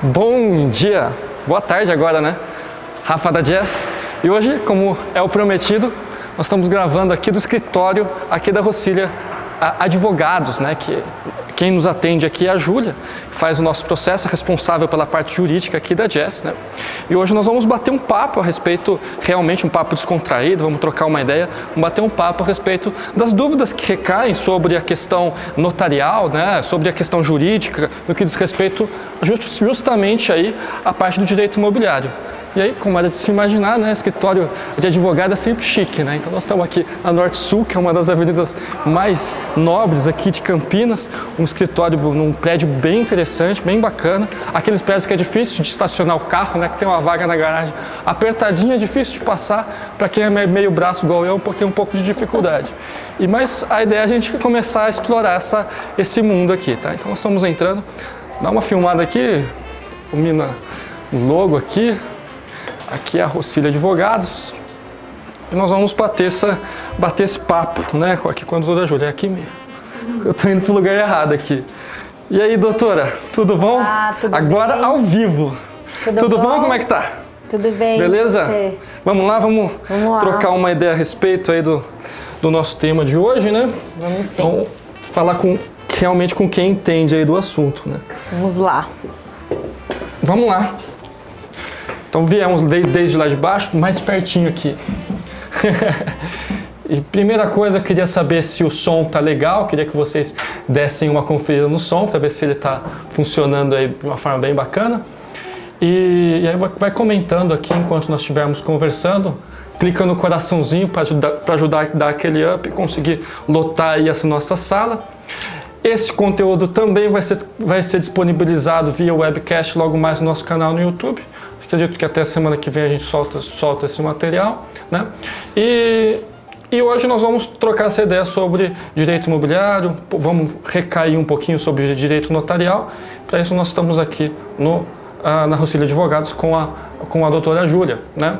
Bom dia, boa tarde agora, né? Rafa da Jazz. E hoje, como é o prometido, nós estamos gravando aqui do escritório aqui da Rocília Advogados, né? Que quem nos atende aqui é a Júlia, faz o nosso processo, é responsável pela parte jurídica aqui da Jazz, né? E hoje nós vamos bater um papo a respeito, realmente um papo descontraído, vamos trocar uma ideia, vamos bater um papo a respeito das dúvidas que recaem sobre a questão notarial, né? Sobre a questão jurídica, no que diz respeito justamente aí à parte do direito imobiliário. E aí, como era de se imaginar, né, escritório de advogado é sempre chique, né? Então nós estamos aqui na Norte Sul, que é uma das avenidas mais nobres aqui de Campinas, um escritório num prédio bem interessante, bem bacana. Aqueles prédios que é difícil de estacionar o carro, né, que tem uma vaga na garagem apertadinha, é difícil de passar para quem é meio braço igual eu, tem um pouco de dificuldade. E mas a ideia é a gente começar a explorar essa, esse mundo aqui, tá? Então nós estamos entrando. Dá uma filmada aqui, o mina logo aqui, Aqui é a Rocília Advogados. E nós vamos bater, essa, bater esse papo, né? Aqui com a doutora Júlia. É aqui mesmo. Eu tô indo pro lugar errado aqui. E aí, doutora, tudo bom? Ah, tudo Agora bem. ao vivo. Tudo, tudo bom? bom? Como é que tá? Tudo bem. Beleza? Você? Vamos lá, vamos, Vamos lá. trocar uma ideia a respeito aí do, do nosso tema de hoje, né? Vamos sim. Então, falar com, realmente com quem entende aí do assunto, né? Vamos lá. Vamos lá. Então viemos desde lá de baixo, mais pertinho aqui. e primeira coisa, queria saber se o som tá legal, queria que vocês dessem uma conferida no som para ver se ele está funcionando aí de uma forma bem bacana. E, e aí vai comentando aqui enquanto nós estivermos conversando, clica no coraçãozinho para ajudar, ajudar a dar aquele up e conseguir lotar aí essa nossa sala. Esse conteúdo também vai ser, vai ser disponibilizado via webcast logo mais no nosso canal no YouTube. Acredito que até semana que vem a gente solta, solta esse material, né? E, e hoje nós vamos trocar essa ideia sobre direito imobiliário, vamos recair um pouquinho sobre direito notarial. Para isso nós estamos aqui no, ah, na Rocília Advogados com a, com a doutora Júlia, né?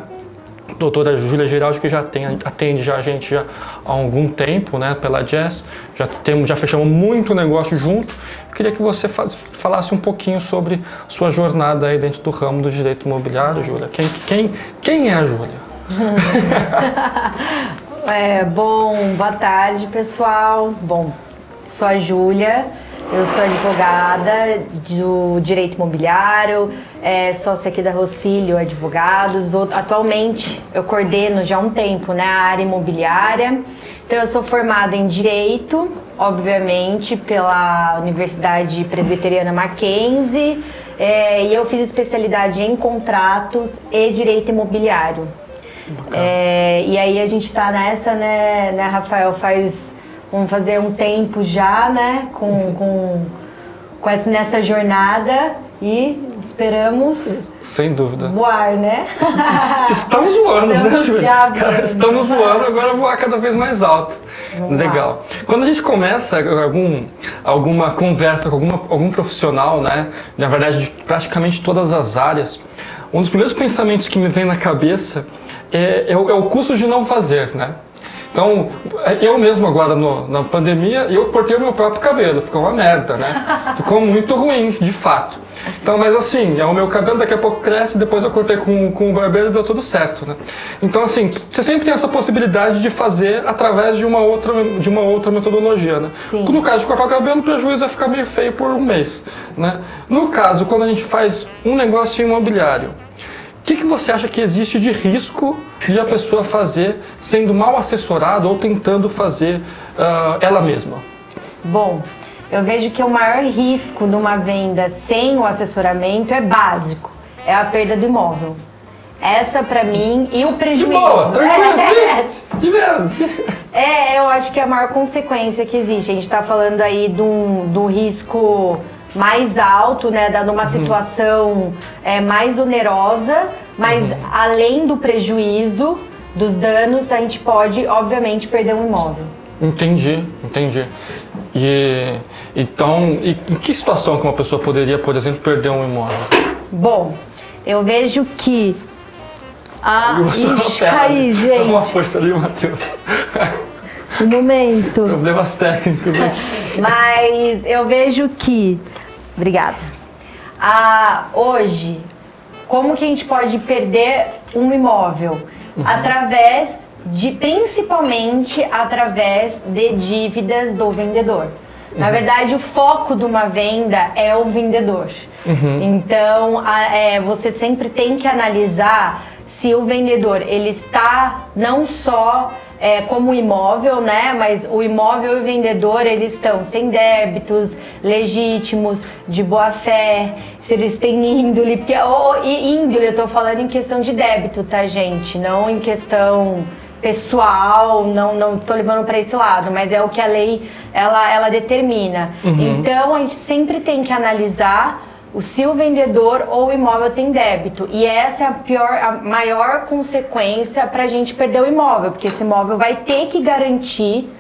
Doutora Júlia Geraldi, que já tem, atende já a gente já há algum tempo, né, pela Jazz, já, temos, já fechamos muito negócio junto. Eu queria que você falasse um pouquinho sobre sua jornada aí dentro do ramo do direito imobiliário, Júlia. Quem, quem, quem é a Júlia? é, bom, boa tarde, pessoal. Bom, sou a Júlia, eu sou advogada do direito imobiliário, é, sócia aqui da Rocílio Advogados. Atualmente eu coordeno já há um tempo né, a área imobiliária. Então eu sou formada em Direito, obviamente, pela Universidade Presbiteriana Mackenzie. É, e eu fiz especialidade em contratos e direito imobiliário. É, e aí a gente está nessa, né, né, Rafael, faz Vamos fazer um tempo já, né? Com, com, com essa, nessa jornada e esperamos. Sem dúvida. Voar, né? Estamos voando, Estamos né, já. Estamos voando, agora voar cada vez mais alto. Vamos Legal. lá. Quando a gente começa algum, alguma conversa com alguma, algum profissional, né? Na verdade, de praticamente todas as áreas, um dos primeiros pensamentos que me vem na cabeça é, é, o, é o custo de não fazer, né? Então, eu mesmo agora no, na pandemia, eu cortei o meu próprio cabelo, ficou uma merda, né? Ficou muito ruim, de fato. Então, mas assim, é o meu cabelo daqui a pouco cresce, depois eu cortei com, com o barbeiro e deu tudo certo, né? Então, assim, você sempre tem essa possibilidade de fazer através de uma outra, de uma outra metodologia, né? Sim. No caso de cortar o cabelo, o prejuízo vai ficar meio feio por um mês, né? No caso, quando a gente faz um negócio imobiliário, que, que você acha que existe de risco de a pessoa fazer sendo mal assessorada ou tentando fazer ah, ela mesma? Bom, eu vejo que o maior risco de uma venda sem o assessoramento é básico, é a perda do imóvel. Essa pra mim e o De prejuízo. boa, tranquilo, É. de. É, eu acho que é a maior consequência que existe. A gente está falando aí de um, de um risco mais alto, né? Dando uma situação é, mais onerosa, mas além do prejuízo, dos danos, a gente pode, obviamente, perder um imóvel. Entendi, entendi. E então, e em que situação que uma pessoa poderia, por exemplo, perder um imóvel? Bom, eu vejo que. Ah, Nossa, ixi, caí, Dá uma gente. força ali, Matheus. Um momento. Problemas técnicos aqui. Mas eu vejo que. Obrigada. Ah, hoje, como que a gente pode perder um imóvel? Uhum. Através de, principalmente através de dívidas do vendedor. Uhum. Na verdade, o foco de uma venda é o vendedor. Uhum. Então, a, é, você sempre tem que analisar se o vendedor ele está não só é, como imóvel, né? Mas o imóvel e o vendedor eles estão sem débitos, legítimos, de boa fé, se eles têm índole, porque oh, índole eu tô falando em questão de débito, tá, gente? Não em questão pessoal, não não tô levando para esse lado, mas é o que a lei ela ela determina. Uhum. Então a gente sempre tem que analisar o se o vendedor ou o imóvel tem débito. E essa é a pior, a maior consequência para a gente perder o imóvel, porque esse imóvel vai ter que garantir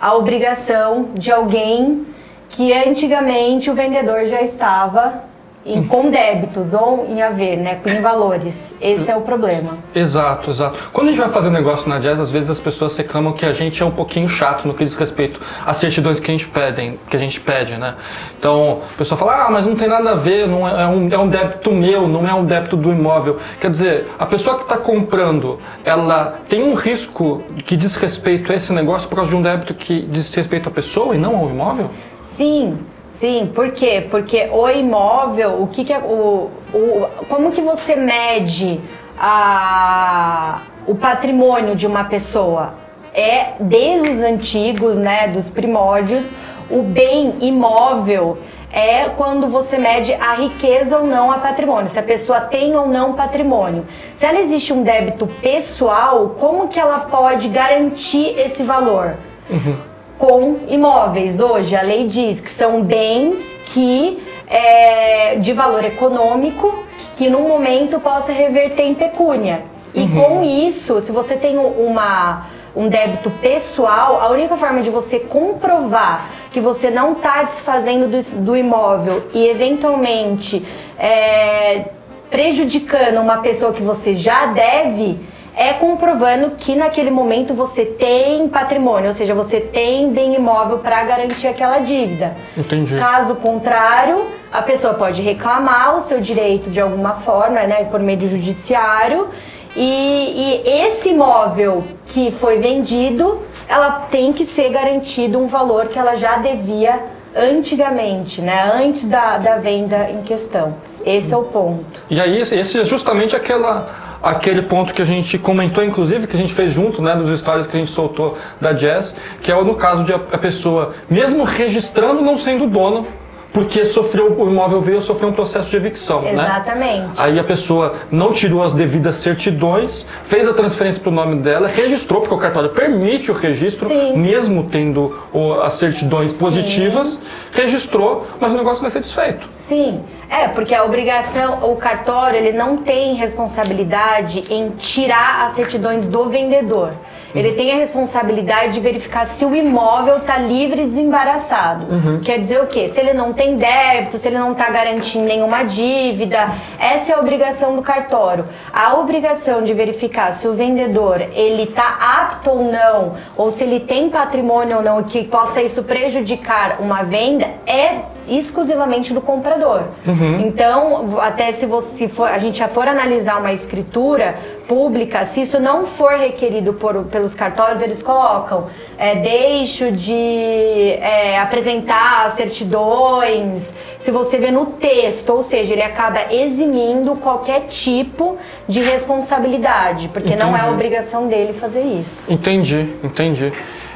a obrigação de alguém que antigamente o vendedor já estava em, com débitos ou em haver, né, em valores. Esse é o problema. Exato, exato. Quando a gente vai fazer negócio na Jazz, às vezes as pessoas reclamam que a gente é um pouquinho chato no que diz respeito às certidões que a gente pede, que a gente pede, né? Então, a pessoa fala: "Ah, mas não tem nada a ver, não é, é um, é um débito meu, não é um débito do imóvel". Quer dizer, a pessoa que está comprando, ela tem um risco que diz respeito a esse negócio por causa de um débito que diz respeito à pessoa e não ao imóvel? Sim, Sim, por quê? Porque o imóvel, o que, que é o, o como que você mede a, o patrimônio de uma pessoa? É desde os antigos, né, dos primórdios, o bem imóvel é quando você mede a riqueza ou não a patrimônio, se a pessoa tem ou não patrimônio. Se ela existe um débito pessoal, como que ela pode garantir esse valor? Uhum com imóveis. Hoje a lei diz que são bens que é, de valor econômico que num momento possa reverter em pecúnia. E uhum. com isso, se você tem uma um débito pessoal, a única forma de você comprovar que você não está desfazendo do, do, imóvel e eventualmente é, prejudicando uma pessoa que você já deve é comprovando que naquele momento você tem patrimônio, ou seja, você tem bem imóvel para garantir aquela dívida. Entendi. Caso contrário, a pessoa pode reclamar o seu direito de alguma forma, né, por meio do judiciário, e, e esse imóvel que foi vendido, ela tem que ser garantido um valor que ela já devia antigamente, né, antes da, da venda em questão. Esse é o ponto. E aí, esse é justamente aquela aquele ponto que a gente comentou, inclusive, que a gente fez junto, né, dos stories que a gente soltou da Jazz, que é no caso de a pessoa, mesmo registrando, não sendo dono, porque sofreu o imóvel veio sofrer um processo de evicção, né? Exatamente. Né? Aí a pessoa não tirou as devidas certidões, fez a transferência para o nome dela, registrou porque o cartório permite o registro, Sim. mesmo tendo as certidões positivas, Sim. registrou, mas o negócio vai ser desfeito. Sim. É, porque a obrigação, o cartório, ele não tem responsabilidade em tirar as certidões do vendedor. Ele tem a responsabilidade de verificar se o imóvel está livre e desembaraçado. Uhum. Quer dizer o quê? Se ele não tem débito, se ele não está garantindo nenhuma dívida, essa é a obrigação do cartório. A obrigação de verificar se o vendedor ele está apto ou não, ou se ele tem patrimônio ou não, que possa isso prejudicar uma venda, é exclusivamente do comprador. Uhum. Então, até se você for, a gente já for analisar uma escritura pública, se isso não for requerido por, pelos cartórios, eles colocam é, deixo de é, apresentar certidões. Se você vê no texto, ou seja, ele acaba eximindo qualquer tipo de responsabilidade, porque entendi. não é obrigação dele fazer isso. Entendi, entendi.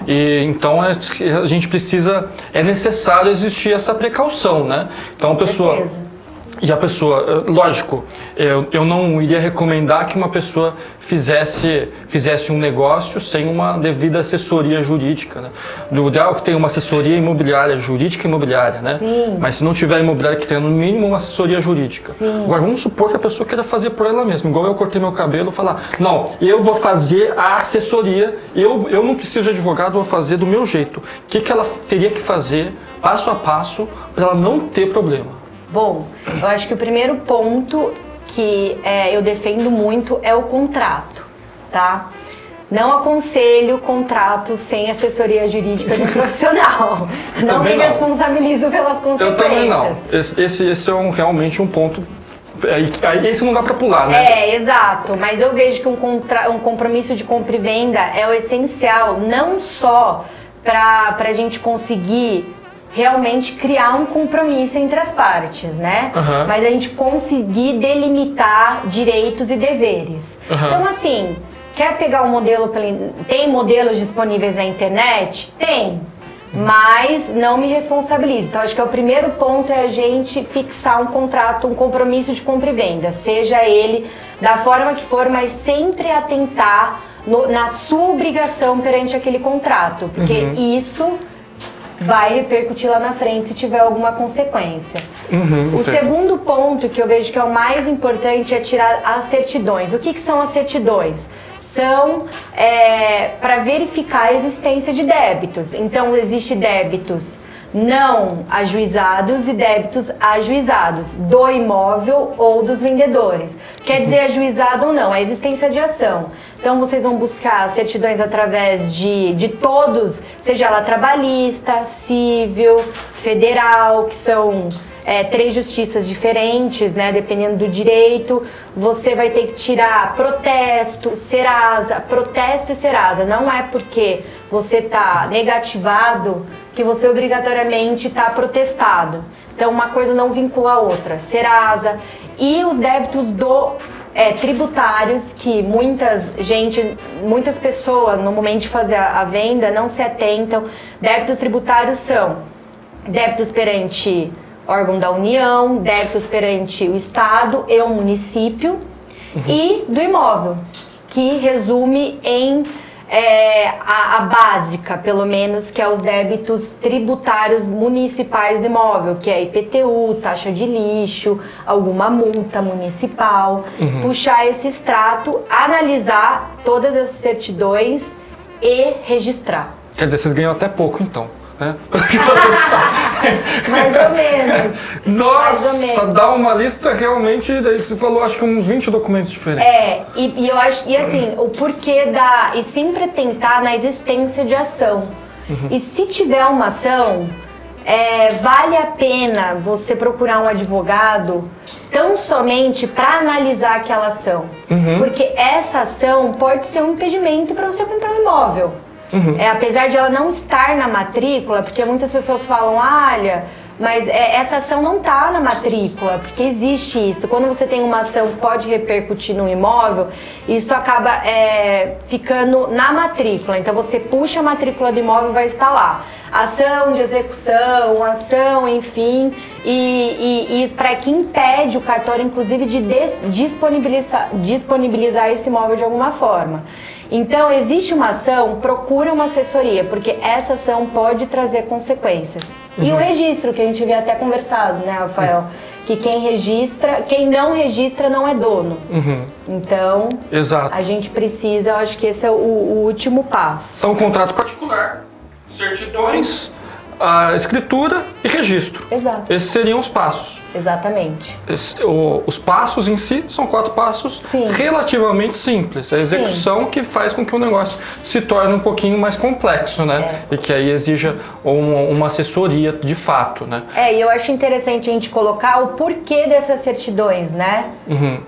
E então é, a gente precisa, é necessário existir essa precaução, né? Então a pessoa. Certeza e a pessoa, eh, lógico, eu, eu não iria recomendar que uma pessoa fizesse, fizesse um negócio sem uma devida assessoria jurídica. Né? Do ideal é que tenha uma assessoria imobiliária, jurídica imobiliária, né? Sim. Mas se não tiver imobiliária, que tenha no mínimo uma assessoria jurídica. Sim. Agora, vamos supor que a pessoa queira fazer por ela mesma. Igual eu cortei meu cabelo falar, não, eu vou fazer a assessoria, eu, eu não preciso de advogado, vou fazer do meu jeito. O que, que ela teria que fazer, passo a passo, para ela não ter problema? Bom, eu acho que o primeiro ponto que é, eu defendo muito é o contrato, tá? Não aconselho contrato sem assessoria jurídica de um profissional. não Também me não. responsabilizo pelas Eu consequências. também não. Esse, esse, esse é um, realmente um ponto. Aí, aí esse não dá pra pular, né? É, exato. Mas eu vejo que um, contra- um compromisso de compra e venda é o essencial, não só para a gente conseguir realmente criar um compromisso entre as partes, né? Aham. Mas a gente conseguir delimitar direitos e deveres. Aham. Então, assim, quer pegar um modelo pela. Tem modelos disponíveis na internet? Tem. Mas não me responsabilizo. Então, acho que é o primeiro ponto é a gente fixar um contrato, um compromisso de compra e venda, seja ele da forma que for, mas sempre atentar no- na sua obrigação perante aquele contrato, porque isso vai repercutir lá na frente se tiver alguma consequência. Uhum, O certo. segundo ponto que eu vejo que é o mais importante é tirar as certidões. O que, que são as certidões? São para verificar a existência de débitos. Então, existe débitos não ajuizados e débitos ajuizados do imóvel ou dos vendedores. Quer dizer ajuizado ou não, a existência de ação. Então vocês vão buscar certidões através de, de todos, seja ela trabalhista, civil, federal, que são é, três justiças diferentes, né? Dependendo do direito, você vai ter que tirar protesto, Serasa, protesto e Serasa. Não é porque você tá negativado que você obrigatoriamente está protestado. Então uma coisa não vincula a outra. Serasa e os débitos do é, tributários que muitas gente, muitas pessoas no momento de fazer a, a venda não se atentam. Débitos tributários são débitos perante órgão da União, débitos perante o Estado e o município e do imóvel, que resume em é, a, a básica, pelo menos, que é os débitos tributários municipais do imóvel, que é IPTU, taxa de lixo, alguma multa municipal. Puxar esse extrato, analisar todas as certidões e registrar. Quer dizer, vocês ganham até pouco então. Né? Mais ou menos. Mais ou Nossa, menos. dá uma lista realmente. Daí você falou, acho que uns 20 documentos diferentes. É, e, e eu acho, e assim, o porquê da. E sempre tentar na existência de ação. E se tiver uma ação, é, vale a pena você procurar um advogado tão somente para analisar aquela ação. Porque essa ação pode ser um impedimento para você comprar um imóvel. É, apesar de ela não estar na matrícula, porque muitas pessoas falam, olha, mas é, essa ação não está na matrícula, porque existe isso. Quando você tem uma ação que pode repercutir no imóvel, isso acaba é, ficando na matrícula. Então você puxa a matrícula do imóvel e vai estar lá. Ação de execução, ação, enfim, e, e, e para que impede o cartório, inclusive, de disponibilizar, disponibilizar esse imóvel de alguma forma. Então, existe uma ação, procura uma assessoria, porque essa ação pode trazer consequências. E o registro, que a gente havia até conversado, né, Rafael? Que quem registra, quem não registra não é dono. Então, Exato. a gente precisa, eu acho que esse é o, o último passo. Então, contrato particular, certidões, a escritura e registro. Exato. Esses seriam os passos. Exatamente. Esse- o- os passos em si são quatro passos Sim. relativamente simples. É a execução que faz com que o negócio se torne um pouquinho mais complexo, né? É. E que aí exija uma, uma assessoria de fato, né? É, e eu acho interessante a gente colocar o porquê dessas certidões, né?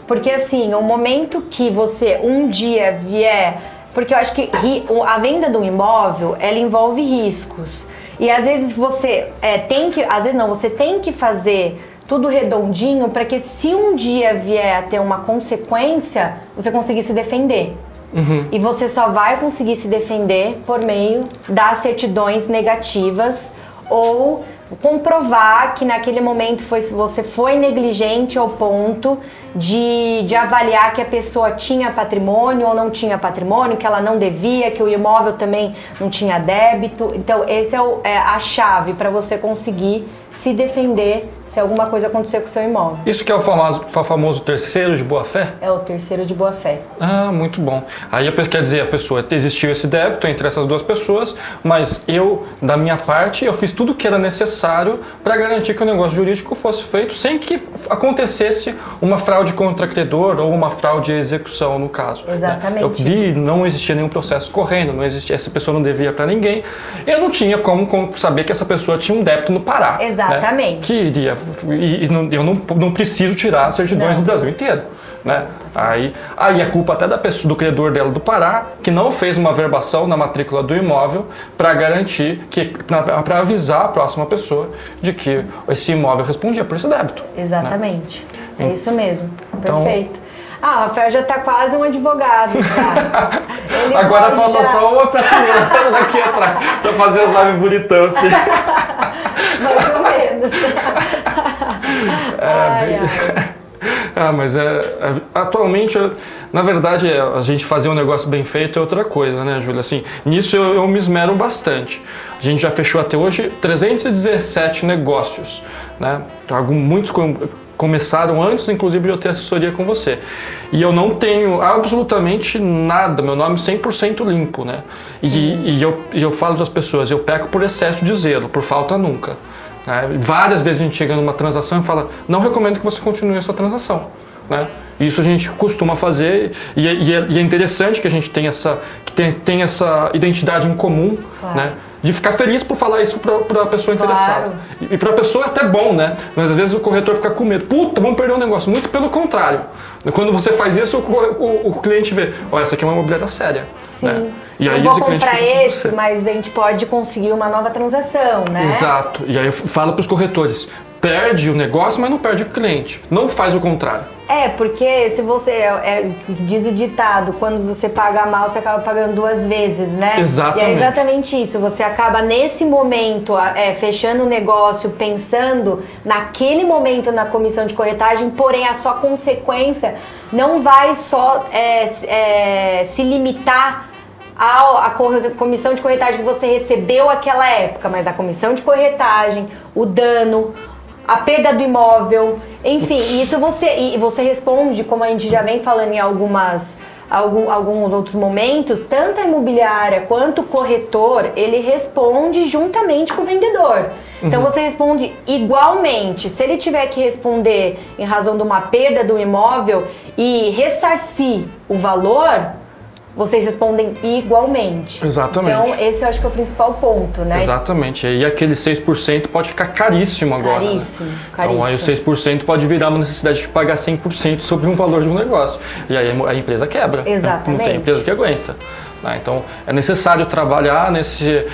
Porque assim, o momento que você um dia vier. Porque eu acho que a venda do imóvel, ela envolve riscos. E às vezes você é, tem que. Às vezes não, você tem que fazer tudo redondinho para que se um dia vier a ter uma consequência, você conseguir se defender. E você só vai conseguir se defender por meio das certidões negativas ou comprovar que naquele momento foi, você foi negligente ao ponto de, de avaliar que a pessoa tinha patrimônio ou não tinha patrimônio, que ela não devia, que o imóvel também não tinha débito. Então, esse é, é a chave para você conseguir se defender se alguma coisa acontecer com o seu imóvel. Isso que é o famoso, o famoso terceiro de boa-fé? É o terceiro de boa-fé. Ah, muito bom. Aí quer dizer, a pessoa existiu esse débito entre essas duas pessoas, mas eu, da minha parte, eu fiz tudo o que era necessário para garantir que o negócio jurídico fosse feito sem que acontecesse uma fraude contra credor ou uma fraude à execução, no caso. né? Exatamente Eu vi, não existia nenhum processo correndo, não existia, essa pessoa não devia para ninguém. Eu não tinha como, como saber que essa pessoa tinha um débito no Pará. né? Exatamente. Que iria. E, e não- eu não, não preciso tirar certidões Não. do Brasil inteiro. Né? Aí, aí é culpa até da pessoa, do credor dela do Pará, que não fez uma verbação na matrícula do imóvel para garantir, que para avisar a próxima pessoa de que esse imóvel respondia por esse débito. Exatamente. É isso mesmo. Então- Perfeito. Ah, o Rafael já tá quase um advogado Agora falta já- só uma prateleira daqui atrás para fazer as lives bonitão assim. Mais ou menos. ai, ai. Ah, mas é, é- atualmente, é- na verdade, é, a gente fazer um negócio bem feito é outra coisa, né, Júlia? Assim, nisso eu, eu me esmero bastante. A gente já fechou até hoje 317 negócios, né? Algum- muitos com- começaram antes, inclusive, de eu ter assessoria com você. E eu não tenho absolutamente nada, meu nome é 100% limpo, né? E, e eu, e eu falo para as pessoas, eu peco por excesso de zelo, por falta nunca. né? Várias vezes a gente chega numa transação e fala, não recomendo que você continue a sua transação. Né? Isso a gente costuma fazer e é, e é- é interessante que a gente tenha essa, que tem, tem essa identidade em comum, Claro. né? De ficar feliz por falar isso para a pessoa Claro. interessada. E, e para a pessoa é até bom, né? Mas às vezes o corretor fica com medo. Puta, vamos perder um negócio. Muito pelo contrário. Quando você faz isso, o, o- o cliente vê, ó, essa aqui é uma imobiliária séria. Sim. né? E eu aí vou esse cliente comprar com esse, mas a gente pode conseguir uma nova transação, né? Exato. E aí eu falo para os corretores, perde o negócio, mas não perde o cliente. Não faz o contrário. É, porque se você. É, diz o ditado, quando você paga mal, você acaba pagando duas vezes, né? Exatamente. E é exatamente isso. Você acaba nesse momento é, fechando o negócio, pensando naquele momento na comissão de corretagem, porém a sua consequência não vai só é, s- é, se limitar a comissão de corretagem que você recebeu aquela época, mas a comissão de corretagem, o dano, a perda do imóvel, enfim, isso você e você responde, como a gente já vem falando em algumas algum- alguns outros momentos, tanto a imobiliária quanto o corretor, ele responde juntamente com o vendedor. Então você responde igualmente. Se ele tiver que responder em razão de uma perda do imóvel e ressarcir o valor, vocês respondem igualmente. Exatamente. Então, esse eu acho que é o principal ponto, né? Exatamente. E aquele 6% pode ficar caríssimo agora. né? Caríssimo, Então aí o caríssimo. 6% pode virar uma necessidade de pagar 100% sobre um valor de um negócio. E aí a empresa quebra. né? Não Exatamente. tem empresa que aguenta. né? Então é necessário trabalhar nesse,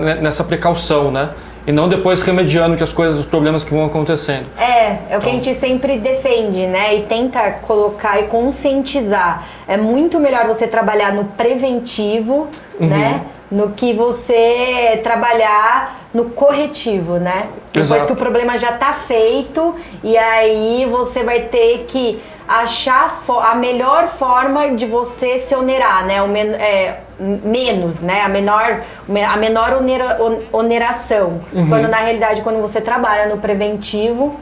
ne- nessa precaução, né? E não depois remediando que as coisas, os problemas que vão acontecendo. É, é o que a Então- gente sempre defende, né? E tenta colocar e conscientizar. É muito melhor você trabalhar no preventivo, Uhum. né? No que você trabalhar no corretivo, né? Depois Exato. que o problema já tá feito e aí você vai ter que achar a melhor forma de você se onerar, né? O men é, menos, né? A menor, a menor onera- on- oneração. Uhum. Quando na realidade, quando você trabalha no preventivo,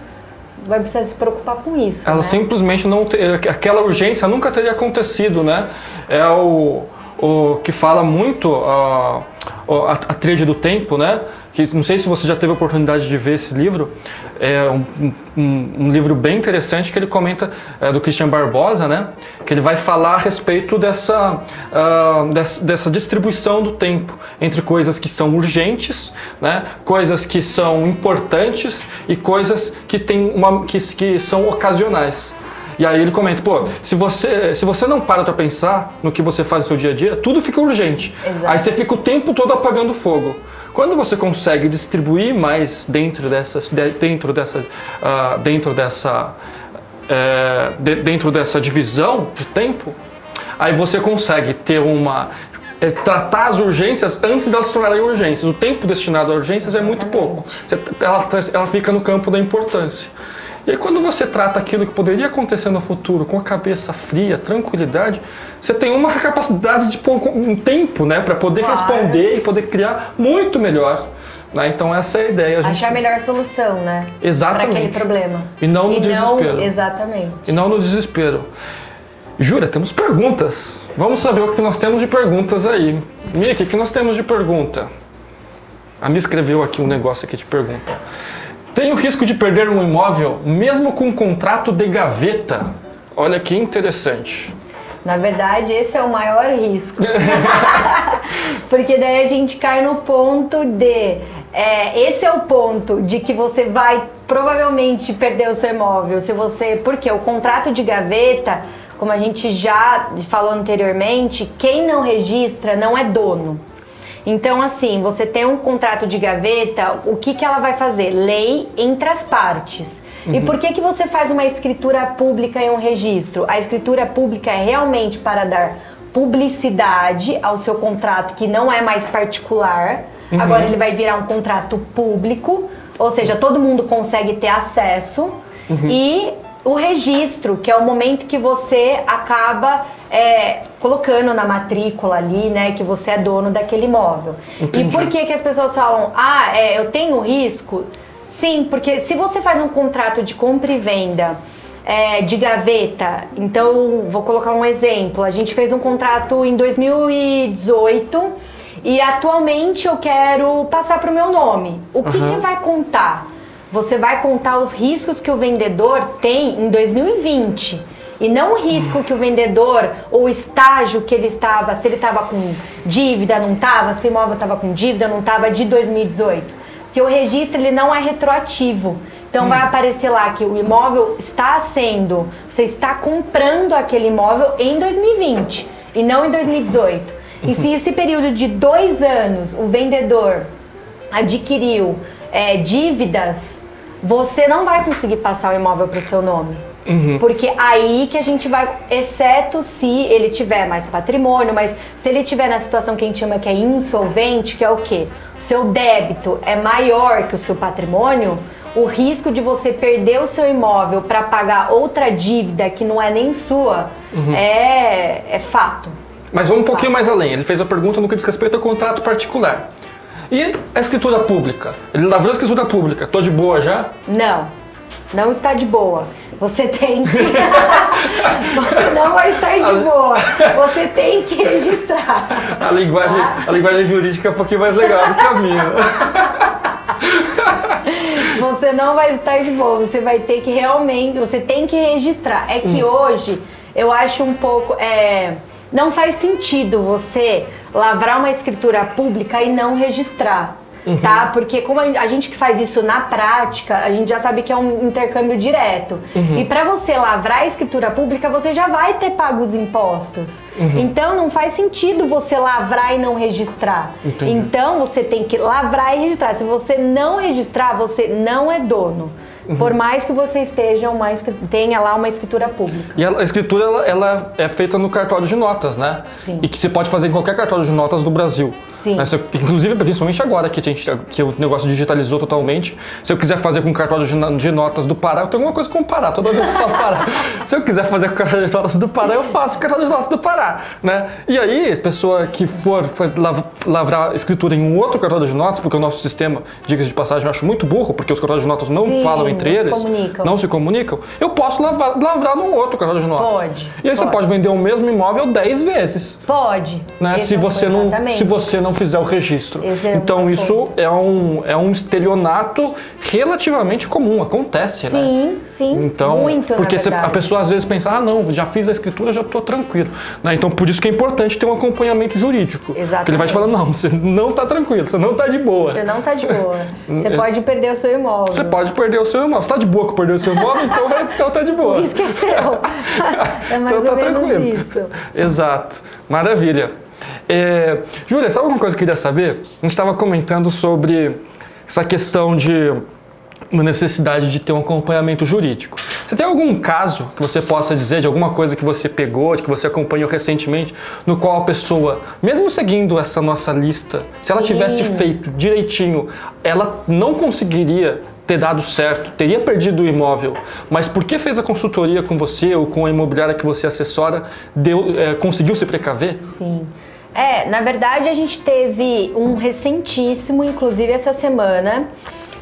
vai precisar se preocupar com isso. Ela né? simplesmente não te- aquela urgência nunca teria acontecido, né? É o, o que fala muito a, a, a tríade do tempo, né? Que não sei se você já teve a oportunidade de ver esse livro. É um, um, um livro bem interessante que ele comenta é, do Christian Barbosa, né? Que ele vai falar a respeito dessa, ah, dessa, dessa distribuição do tempo entre coisas que são urgentes, né? Coisas que são importantes e coisas que, tem uma, que, que são ocasionais. E aí ele comenta, pô, se você, se você não para pra pensar no que você faz no seu dia a dia, tudo fica urgente. Exato. Aí você fica o tempo todo apagando fogo. Quando você consegue distribuir mais dentro dessas, de- dentro dessa, ah, dentro dessa, eh, de- dentro dessa divisão de tempo, aí você consegue ter uma eh, tratar as urgências antes delas se tornarem urgências. O tempo destinado a urgências é muito pouco. Ela, ela fica no campo da importância. E aí, quando você trata aquilo que poderia acontecer no futuro com a cabeça fria, tranquilidade, você tem uma capacidade de pôr um tempo, né, para poder Claro. responder e poder criar muito melhor Né? Então essa é a ideia. A gente... Achar a melhor solução, né? Exatamente. Para aquele problema. E não no e desespero. Não, exatamente. E não no desespero. Jura, temos perguntas. Vamos saber o que nós temos de perguntas aí. Miki, o que nós temos de pergunta? A me escreveu aqui um negócio aqui de pergunta. Tem o risco de perder um imóvel mesmo com um contrato de gaveta? Olha que interessante. Na verdade, esse é o maior risco. Porque daí a gente cai no ponto de. É, esse é o ponto de que você vai provavelmente perder o seu imóvel. Se você. Porque o contrato de gaveta, como a gente já falou anteriormente, quem não registra não é dono. Então, assim, você tem um contrato de gaveta, o que, que ela vai fazer? Lei entre as partes. Uhum. E por que, que você faz uma escritura pública e um registro? A escritura pública é realmente para dar publicidade ao seu contrato, que não é mais particular. Uhum. Agora ele vai virar um contrato público, ou seja, todo mundo consegue ter acesso. Uhum. E o registro, que é o momento que você acaba é, colocando na matrícula ali, né, que você é dono daquele imóvel. Entendi. E por que, que as pessoas falam, ah, é, eu tenho risco? Sim, porque se você faz um contrato de compra e venda é, de gaveta, então vou colocar um exemplo. A gente fez um contrato em 2018 e atualmente eu quero passar para o meu nome. O que, uhum. que vai contar? Você vai contar os riscos que o vendedor tem em 2020 e não o risco que o vendedor ou o estágio que ele estava, se ele estava com dívida, não estava, se o imóvel estava com dívida, não estava de 2018 que o registro ele não é retroativo. Então hum. vai aparecer lá que o imóvel está sendo, você está comprando aquele imóvel em 2020 e não em 2018. E se esse período de dois anos o vendedor adquiriu é, dívidas, você não vai conseguir passar o imóvel para o seu nome. Uhum. Porque aí que a gente vai, exceto se ele tiver mais patrimônio, mas se ele tiver na situação que a gente chama que é insolvente, que é o quê? O seu débito é maior que o seu patrimônio, o risco de você perder o seu imóvel para pagar outra dívida que não é nem sua uhum. é, é fato. Mas vamos um pouquinho mais além. Ele fez a pergunta no que diz respeito ao contrato particular. E a escritura pública? Ele lavrou a escritura pública. Tô de boa já? Não, não está de boa. Você tem que. você não vai estar de boa. Você tem que registrar. A linguagem, tá? a linguagem jurídica é um pouquinho mais legal do que a minha. Você não vai estar de boa. Você vai ter que realmente. Você tem que registrar. É que hum. hoje eu acho um pouco. É, não faz sentido você lavrar uma escritura pública e não registrar uhum. tá? Porque como a gente que faz isso na prática, a gente já sabe que é um intercâmbio direto. Uhum. E para você lavrar a escritura pública, você já vai ter pago os impostos. Uhum. Então não faz sentido você lavrar e não registrar. Entendi. Então você tem que lavrar e registrar. Se você não registrar, você não é dono. Uhum. Por mais que você esteja uma, tenha lá uma escritura pública. E a, escritura ela, ela, é feita no cartório de notas, né? Sim. E que você pode fazer em qualquer cartório de notas do Brasil. Sim. Né? Se, inclusive, principalmente agora que, a gente, que o negócio digitalizou totalmente. Se eu quiser fazer com cartório de, de notas do Pará, eu tenho alguma coisa com o Pará. Toda vez eu falo Pará. Se eu quiser fazer com cartório de notas do Pará, eu faço com o cartório de notas do Pará. Né? E aí, pessoa que for, for lavrar escritura em um outro cartório de notas, porque o nosso sistema, diga-se de passagem, eu acho muito burro, porque os cartórios de notas não Sim. falam entre eles, comunicam. não se comunicam, eu posso lavrar, lavrar num outro cartão de notas. Pode. E aí pode. você pode vender o mesmo imóvel 10 vezes. Pode. Né? Se, você não, se você não fizer o registro. É então isso é um, é um estelionato relativamente comum, acontece, sim, né? Sim, sim. Então, muito, porque a pessoa às vezes pensa, ah não, já fiz a escritura, já estou tranquilo. Né? Então por isso que é importante ter um acompanhamento jurídico. Exatamente. Porque ele vai te falar, não, você não está tranquilo, você não está de boa. Você não está de boa. Você é. pode perder o seu imóvel. Você pode perder o seu imóvel. Você está de boa com perder o seu imóvel, então, então tá de boa. Esqueceu. é mais então tá ou menos tranquilo. isso. Exato. Maravilha. É, Júlia, sabe alguma coisa que eu queria saber? A gente estava comentando sobre essa questão de uma necessidade de ter um acompanhamento jurídico. Você tem algum caso que você possa dizer de alguma coisa que você pegou, que você acompanhou recentemente, no qual a pessoa, mesmo seguindo essa nossa lista, se ela tivesse Sim. feito direitinho, ela não conseguiria ter dado certo, teria perdido o imóvel, mas porque fez a consultoria com você ou com a imobiliária que você assessora, deu, é, conseguiu se precaver? Sim. É, na verdade a gente teve um recentíssimo, inclusive essa semana,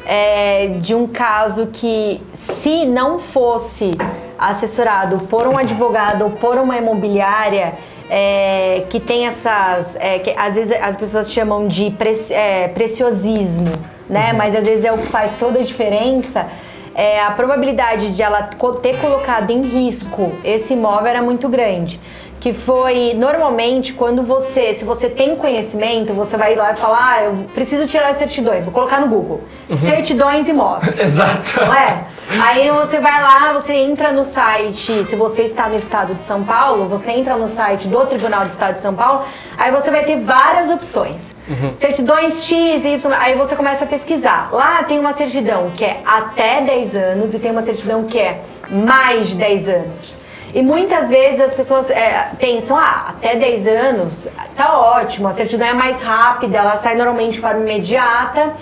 é, de um caso que, se não fosse assessorado por um advogado ou por uma imobiliária, é, que tem essas. É, que às vezes as pessoas chamam de é, preciosismo, né? Uhum. Mas às vezes é o que faz toda a diferença. É, a probabilidade de ela ter colocado em risco esse imóvel era muito grande que foi normalmente quando você, se você tem conhecimento, você vai lá e falar, ah, eu preciso tirar as certidões, vou colocar no Google. Uhum. Certidões imóveis. Exato. Não é? Aí você vai lá, você entra no site, se você está no estado de São Paulo, você entra no site do Tribunal do Estado de São Paulo, aí você vai ter várias opções. Uhum. Certidões X, Y, aí você começa a pesquisar. Lá tem uma certidão que é até 10 anos e tem uma certidão que é mais de 10 anos. E muitas vezes as pessoas é, pensam, ah, até 10 anos tá ótimo, a certidão é mais rápida, ela sai normalmente de forma imediata.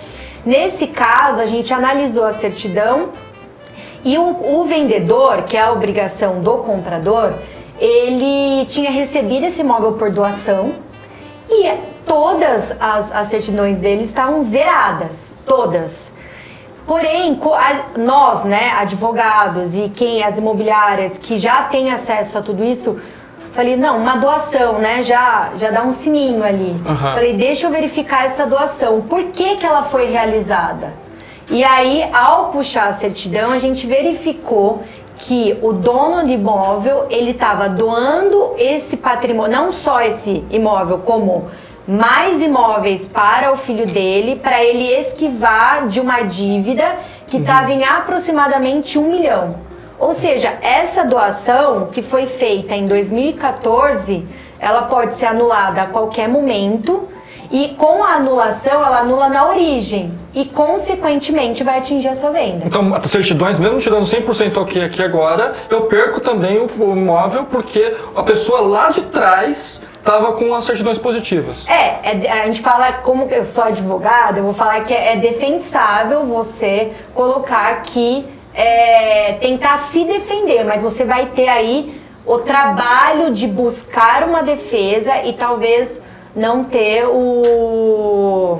Nesse caso, a gente analisou a certidão e o, o vendedor, que é a obrigação do comprador, ele tinha recebido esse imóvel por doação e todas as, as certidões dele estavam zeradas, todas. Porém, nós, né, advogados e quem as imobiliárias que já têm acesso a tudo isso, falei, não, uma doação, né, já já dá um sininho ali. Uhum. Falei, deixa eu verificar essa doação. Por que que ela foi realizada? E aí, ao puxar a certidão, a gente verificou que o dono de imóvel, ele estava doando esse patrimônio, não só esse imóvel como mais imóveis para o filho dele, para ele esquivar de uma dívida que estava uhum. em aproximadamente um milhão. Ou seja, essa doação que foi feita em 2014, ela pode ser anulada a qualquer momento e com a anulação, ela anula na origem e, consequentemente, vai atingir a sua venda. Então, as certidões, mesmo te dando 100% ok aqui agora, eu perco também o imóvel porque a pessoa lá de trás estava com as certidões positivas. É, é, a gente fala, como eu sou advogada, eu vou falar que é, é defensável você colocar aqui, é, tentar se defender, mas você vai ter aí o trabalho de buscar uma defesa e talvez não ter o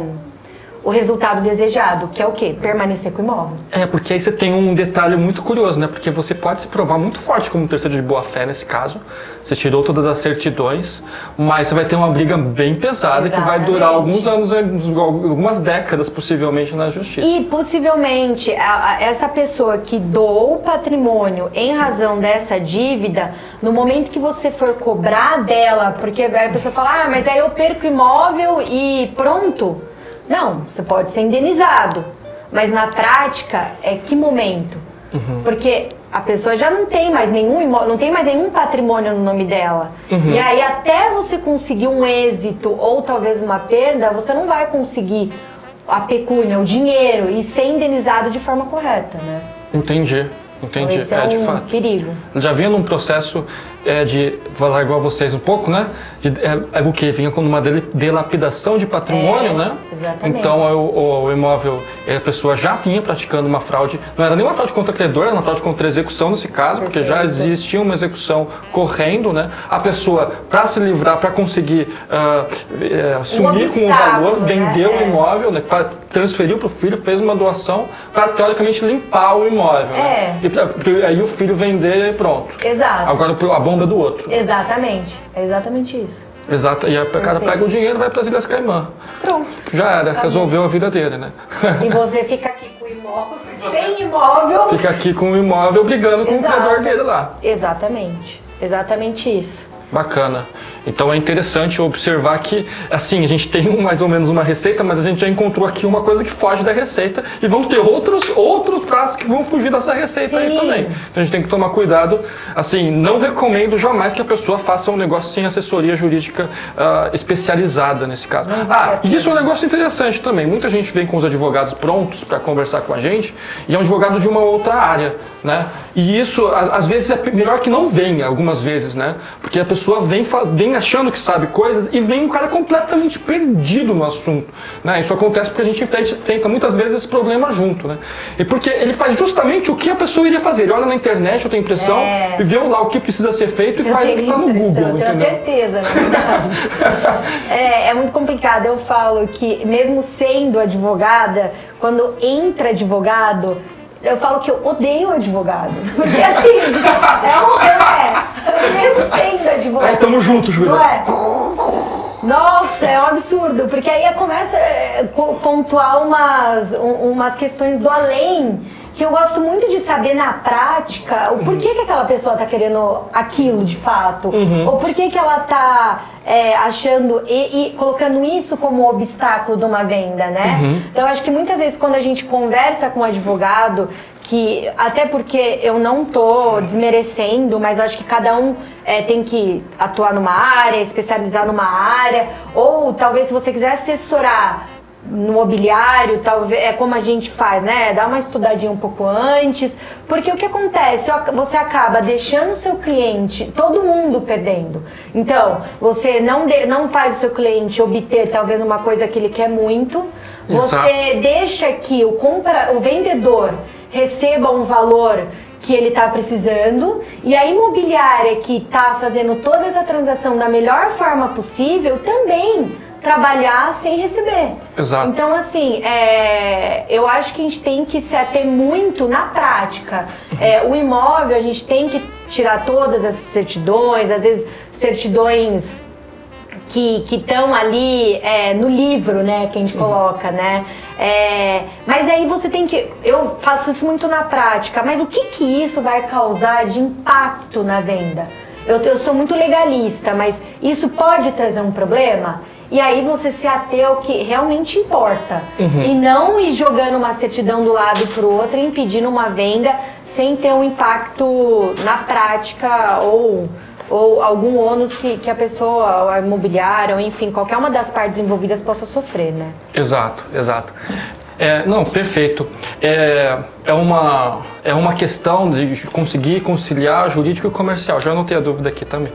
o resultado desejado, que é o quê? Permanecer com o imóvel. É, porque aí você tem um detalhe muito curioso, né? Porque você pode se provar muito forte como terceiro de boa fé nesse caso. Você tirou todas as certidões, mas você vai ter uma briga bem pesada Exatamente. que vai durar alguns anos, algumas décadas possivelmente na justiça. E possivelmente essa pessoa que doou o patrimônio em razão dessa dívida, no momento que você for cobrar dela, porque a pessoa fala, ah, mas aí eu perco o imóvel e pronto não, você pode ser indenizado. Mas na prática, é que momento? Uhum. Porque a pessoa já não tem mais nenhum não tem mais nenhum patrimônio no nome dela. Uhum. E aí até você conseguir um êxito ou talvez uma perda, você não vai conseguir a pecúnia, o dinheiro e ser indenizado de forma correta, né? Entendi. Entendi, então, é, é, de fato. perigo. Já vinha num processo é, de, falar igual a vocês um pouco, né? De, é, é o que? Vinha com uma delapidação de patrimônio, é, né? Exatamente. Então o, o, imóvel, a pessoa já vinha praticando uma fraude, não era nem uma fraude contra o credor, era uma fraude contra execução nesse caso, porque já existia uma execução correndo, né? A pessoa, para se livrar, para conseguir uh, sumir com o valor, né? vendeu o é. imóvel, né? transferiu para o filho, fez uma doação para teoricamente limpar o imóvel. Né? É. E, aí o filho vender pronto. Exato. Agora a bomba é do outro. Exatamente. É exatamente isso. Exato. E a cara pega o dinheiro e vai para as Ilhas Caimã. Pronto. Já era, tá resolveu a vida dele, né? E você fica aqui com o imóvel, sem imóvel. Fica aqui com o imóvel brigando com Exato. o credor dele lá. Exatamente. Exatamente isso. Bacana. Então é interessante observar que, assim, a gente tem mais ou menos uma receita, mas a gente já encontrou aqui uma coisa que foge da receita e vão ter outros, outros pratos que vão fugir dessa receita Sim. aí também. Então a gente tem que tomar cuidado. Assim, não recomendo jamais que a pessoa faça um negócio sem assessoria jurídica uh, especializada nesse caso. Ah, e isso é um negócio interessante também. Muita gente vem com os advogados prontos para conversar com a gente e é um advogado de uma outra área, né? E isso, às vezes, é melhor que não venha algumas vezes, né? Porque a pessoa pessoa vem, vem achando que sabe coisas e vem um cara completamente perdido no assunto. Né? Isso acontece porque a gente enfrenta muitas vezes esse problema junto. Né? E porque ele faz justamente o que a pessoa iria fazer. Ele olha na internet, eu tenho impressão, é... e vê lá o que precisa ser feito e eu faz o que está no Google. Eu tenho certeza, verdade. é, é muito complicado. Eu falo que, mesmo sendo advogada, quando entra advogado, eu falo que eu odeio advogado. Porque assim, é um é, mesmo sendo advogado. Aí tamo junto, Júlia. Não é? Nossa, é um absurdo, porque aí começa a pontuar umas, umas questões do além que eu gosto muito de saber na prática o porquê que aquela pessoa está querendo aquilo de fato, uhum. ou porquê que ela está é, achando e, e, colocando isso como obstáculo de uma venda, né? Uhum. Então acho que muitas vezes quando a gente conversa com um advogado, que até porque eu não tô desmerecendo, mas eu acho que cada um é, tem que atuar numa área, especializar numa área, ou talvez se você quiser assessorar no mobiliário, talvez é como a gente faz, né? Dá uma estudadinha um pouco antes, porque o que acontece? Você acaba deixando o seu cliente, todo mundo perdendo. Então, você não, de, não faz o seu cliente obter talvez uma coisa que ele quer muito, você Exato. deixa que o, compra, o vendedor receba um valor que ele está precisando e a imobiliária que está fazendo toda essa transação da melhor forma possível também trabalhar sem receber. Exato. Então, assim, é, eu acho que a gente tem que se ater muito na prática. É, o imóvel, a gente tem que tirar todas essas certidões, às vezes certidões que estão ali é, no livro, né, que a gente coloca, né? É, mas aí você tem que. Eu faço isso muito na prática, mas o que, que isso vai causar de impacto na venda? Eu, eu sou muito legalista, mas isso pode trazer um problema? E aí você se ater ao que realmente importa. Uhum. E não ir jogando uma certidão do lado para o outro e impedindo uma venda sem ter um impacto na prática ou, ou algum ônus que, que a pessoa, a imobiliária, ou enfim, qualquer uma das partes envolvidas possa sofrer, né? Exato, exato. É, não, perfeito. É, é, uma, é uma questão de conseguir conciliar jurídico e comercial. Já não tenho a dúvida aqui também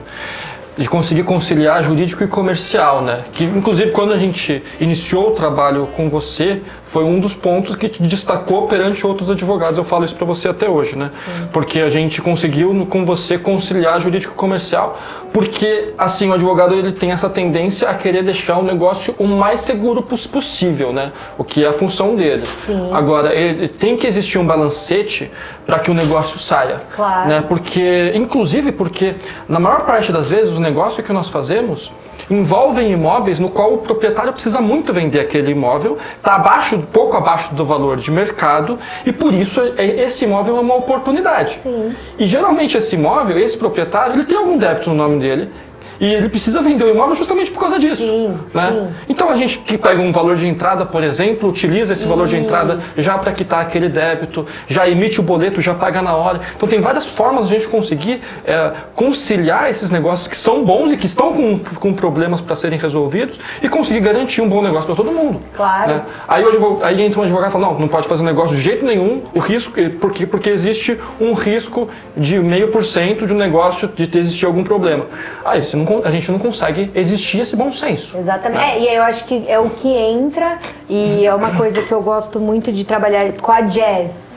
de conseguir conciliar jurídico e comercial, né? Que inclusive quando a gente iniciou o trabalho com você, foi um dos pontos que te destacou perante outros advogados. Eu falo isso para você até hoje, né? Sim. Porque a gente conseguiu com você conciliar jurídico comercial, porque assim o advogado ele tem essa tendência a querer deixar o negócio o mais seguro possível, né? O que é a função dele. Sim. Agora, ele, tem que existir um balancete para que o negócio saia, claro. né? Porque inclusive porque na maior parte das vezes os negócios que nós fazemos envolvem imóveis no qual o proprietário precisa muito vender aquele imóvel, está abaixo, pouco abaixo do valor de mercado e por isso é, esse imóvel é uma oportunidade. Sim. E geralmente esse imóvel, esse proprietário, ele tem algum débito no nome dele, e ele precisa vender o imóvel justamente por causa disso. Sim, né? sim. Então a gente que pega um valor de entrada, por exemplo, utiliza esse valor de entrada já para quitar aquele débito, já emite o boleto, já paga na hora. Então tem várias formas de a gente conseguir é, conciliar esses negócios que são bons e que estão com, com problemas para serem resolvidos e conseguir garantir um bom negócio para todo mundo. Claro. Né? Aí, o aí entra um advogado e fala, não, não pode fazer um negócio de jeito nenhum, o risco, porque, porque existe um risco de meio por cento de um negócio de existir algum problema. Aí você não a gente não consegue existir esse bom senso. Exatamente. Né? É, e eu acho que é o que entra, e é uma coisa que eu gosto muito de trabalhar com a jazz.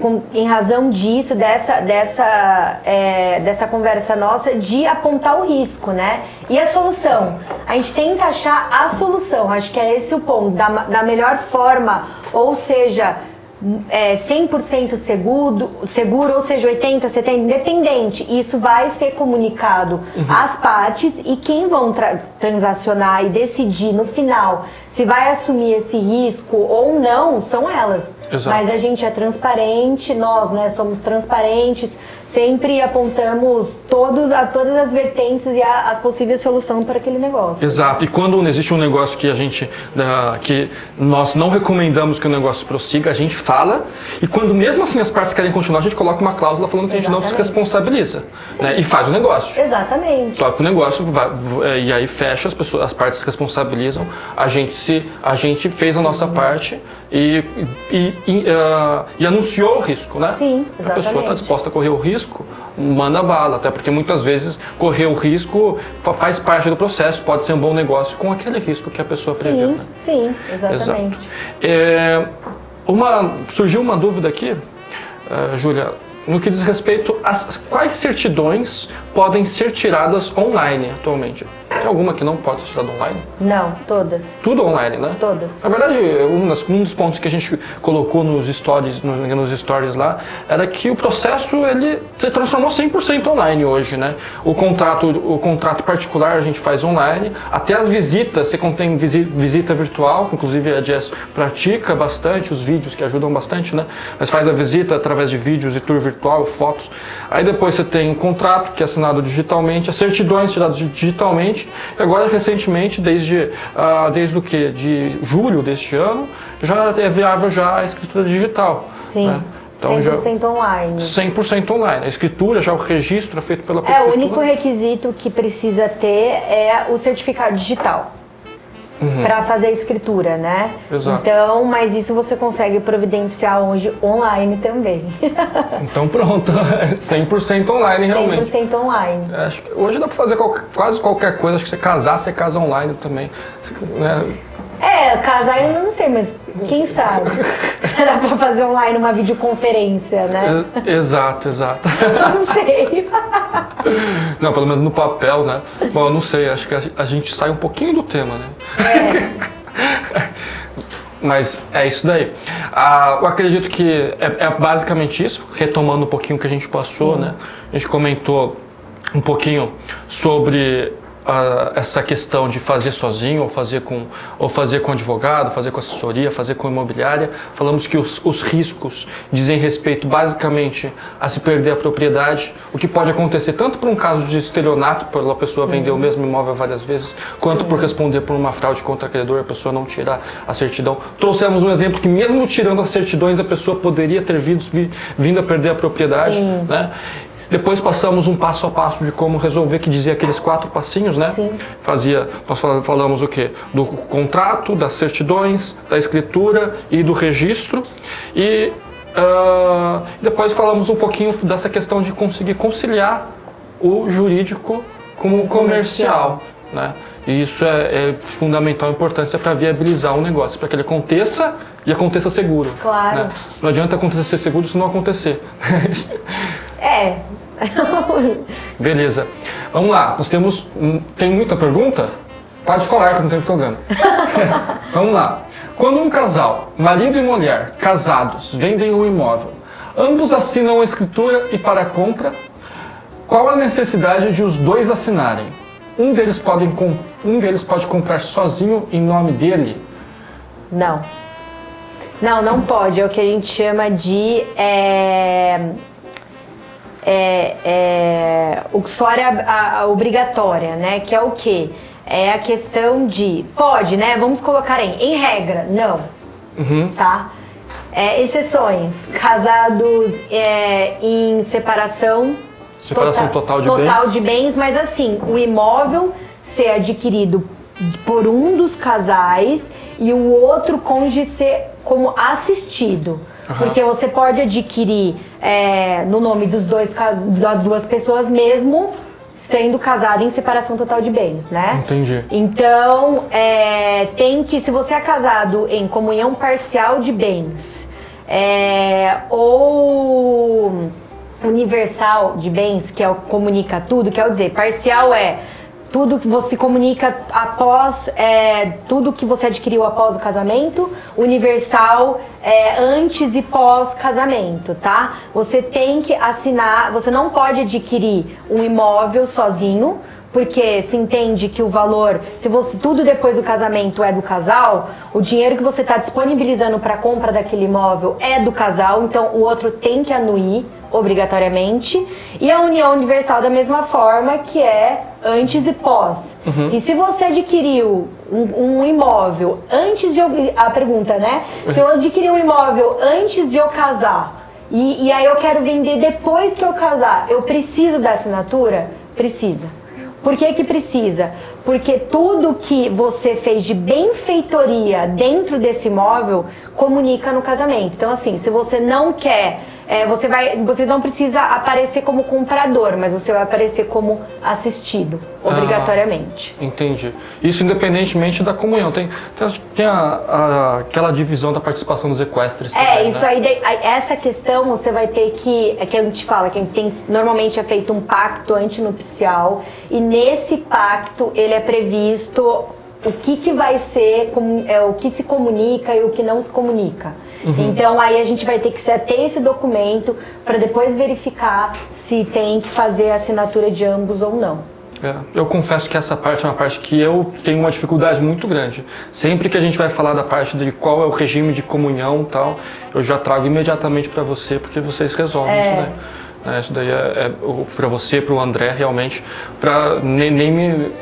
Com, em razão disso, dessa, dessa, é, dessa conversa nossa, de apontar o risco, né? E a solução? A gente tenta achar a solução, acho que é esse o ponto, da, da melhor forma, ou seja, é, 100% seguro, seguro, ou seja, 80, 70, independente. Isso vai ser comunicado uhum. às partes e quem vão tra transacionar e decidir no final se vai assumir esse risco ou não são elas. Exato. Mas a gente é transparente, nós né, somos transparentes, sempre apontamos todos, a todas as vertentes e a, as possíveis soluções para aquele negócio. Exato. E quando existe um negócio que a gente, uh, que nós não recomendamos que o negócio prossiga, a gente fala. E quando mesmo assim as partes querem continuar, a gente coloca uma cláusula falando que Exatamente. a gente não se responsabiliza né, e faz o negócio. Exatamente. Toca o negócio vai, é, e aí fecha as pessoas, as partes se responsabilizam. A gente se, a gente fez a nossa uhum. parte e, e, e, uh, e, anunciou o risco, né? Sim, exatamente. A pessoa está disposta a correr o risco manda bala, até porque muitas vezes correr o risco faz parte do processo, pode ser um bom negócio com aquele risco que a pessoa previu. Sim, Né? sim, exatamente. É, uma, surgiu uma dúvida aqui, uh, Júlia, no que diz respeito a quais certidões podem ser tiradas online atualmente. Tem alguma que não pode ser tirada online? Não, todas. Tudo online, né? Todas. Na verdade, um, das, um dos pontos que a gente colocou nos stories, nos stories lá, era que o processo ele se transformou 100% online hoje, né? O contrato, o contrato particular a gente faz online, até as visitas, você contém visita virtual, inclusive a Jess pratica bastante, os vídeos que ajudam bastante, né? Mas faz a visita através de vídeos e tour virtual, fotos. Aí depois você tem o contrato que é assinado digitalmente, as certidões tiradas digitalmente e agora, recentemente, desde, uh, desde o que? De julho deste ano, já é viável já a escritura digital. Sim. Né? Então, 100% já, online. 100% online. A escritura, já o registro é feito pela pessoa. É, o único requisito que precisa ter é o certificado digital uhum. para fazer a escritura, né? Exato. Então, mas isso você consegue providenciar hoje online também. então pronto, 100% online realmente. 100% online. É, acho que hoje dá para fazer qualquer, quase qualquer coisa, acho que você casar, você casa online também. Né? É, casar eu não sei, mas quem sabe? Dá pra fazer online uma videoconferência, né? É, exato, exato. Não sei. Não, pelo menos no papel, né? Bom, eu não sei, acho que a gente sai um pouquinho do tema, né? É. Mas é isso daí. Ah, eu acredito que é, é, basicamente isso, retomando um pouquinho o que a gente passou, Sim. né? A gente comentou um pouquinho sobre uh, essa questão de fazer sozinho ou fazer com ou fazer com advogado, fazer com assessoria, fazer com imobiliária. Falamos que os, os riscos dizem respeito basicamente a se perder a propriedade, o que pode acontecer tanto por um caso de estelionato, pela pessoa Sim. vender o mesmo imóvel várias vezes, quanto Sim. por responder por uma fraude contra credor, a pessoa não tirar a certidão. Trouxemos um exemplo que mesmo tirando as certidões a pessoa poderia ter vindo, vindo a perder a propriedade, né? Depois passamos um passo a passo de como resolver, que dizia aqueles quatro passinhos, né? Sim. Fazia, nós falamos o quê? Do contrato, das certidões, da escritura e do registro. E uh, depois falamos um pouquinho dessa questão de conseguir conciliar o jurídico com o comercial, né? E isso é, é fundamental importância para viabilizar o um negócio, para que ele aconteça e aconteça seguro. Claro. Né? Não adianta acontecer seguro se não acontecer. É. Beleza. Vamos lá. Nós temos. Tem muita pergunta? Pode falar que não tem problema. Vamos lá. Quando um casal, marido e mulher, casados, vendem um imóvel, ambos assinam a escritura e para a compra, qual a necessidade de os dois assinarem? Um deles, pode, um deles pode comprar sozinho em nome dele? Não. Não, não pode. É o que a gente chama de é, é, é, uxória a, a obrigatória, né? Que é o quê? É a questão de pode, né? Vamos colocar em, em regra, não, uhum. tá? É, exceções, casados é, em separação, separação total, total de total bens, de bens, mas assim o imóvel ser adquirido por um dos casais e o outro cônjuge ser como assistido. Uhum. Porque você pode adquirir é, no nome dos dois, das duas pessoas mesmo sendo casado em separação total de bens, né? Entendi. Então, é, tem que, se você é casado em comunhão parcial de bens é, ou universal de bens, que é o comunica tudo, quer dizer, parcial é tudo que você comunica após é, tudo que você adquiriu após o casamento, universal é, antes e pós casamento, tá? Você tem que assinar, você não pode adquirir um imóvel sozinho, porque se entende que o valor, se você tudo depois do casamento é do casal, o dinheiro que você está disponibilizando para compra daquele imóvel é do casal, então o outro tem que anuir obrigatoriamente, e a união universal da mesma forma, que é antes e pós. Uhum. E se você adquiriu um, um, imóvel antes de eu. A pergunta, né? Se eu adquirir um imóvel antes de eu casar, e, e aí eu quero vender depois que eu casar, eu preciso da assinatura? Precisa. Por que, que precisa? Porque tudo que você fez de benfeitoria dentro desse imóvel comunica no casamento. Então, assim, se você não quer é, você, vai, você não precisa aparecer como comprador, mas você vai aparecer como assistido, obrigatoriamente. Ah, entendi. Isso independentemente da comunhão. Tem, tem, tem a, a, aquela divisão da participação dos equestres. É, também, isso né? aí, essa questão você vai ter que, é que a gente fala, que a gente tem, normalmente é feito um pacto antinupcial, e nesse pacto ele é previsto o que, que vai ser, é, o que se comunica e o que não se comunica. Uhum. Então aí a gente vai ter que ter esse documento para depois verificar se tem que fazer a assinatura de ambos ou não. É, eu confesso que essa parte é uma parte que eu tenho uma dificuldade muito grande. Sempre que a gente vai falar da parte de qual é o regime de comunhão e tal, eu já trago imediatamente para você, porque vocês resolvem é. isso, né? É, isso daí é, é para você, para o André, realmente, para nem, nem, me,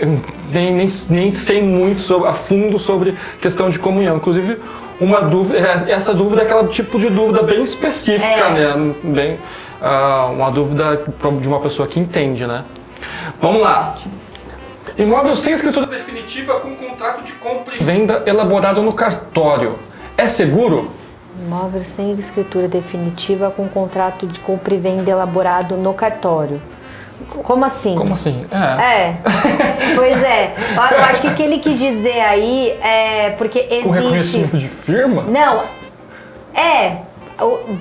nem, nem, nem sei muito sobre, a fundo sobre questão de comunhão. Inclusive, uma dúvida, é, essa dúvida é aquela tipo de dúvida bem específica, é. né? Bem, uh, uma dúvida de uma pessoa que entende, né? Vamos lá. Imóvel sem escritura definitiva com contrato de compra e venda elaborado no cartório. É seguro? Imóvel sem escritura definitiva com contrato de compra e venda elaborado no cartório. Como assim? Como assim? É. é. pois é. Eu acho que o que ele quis dizer aí é porque existe. Com reconhecimento de firma? Não. É.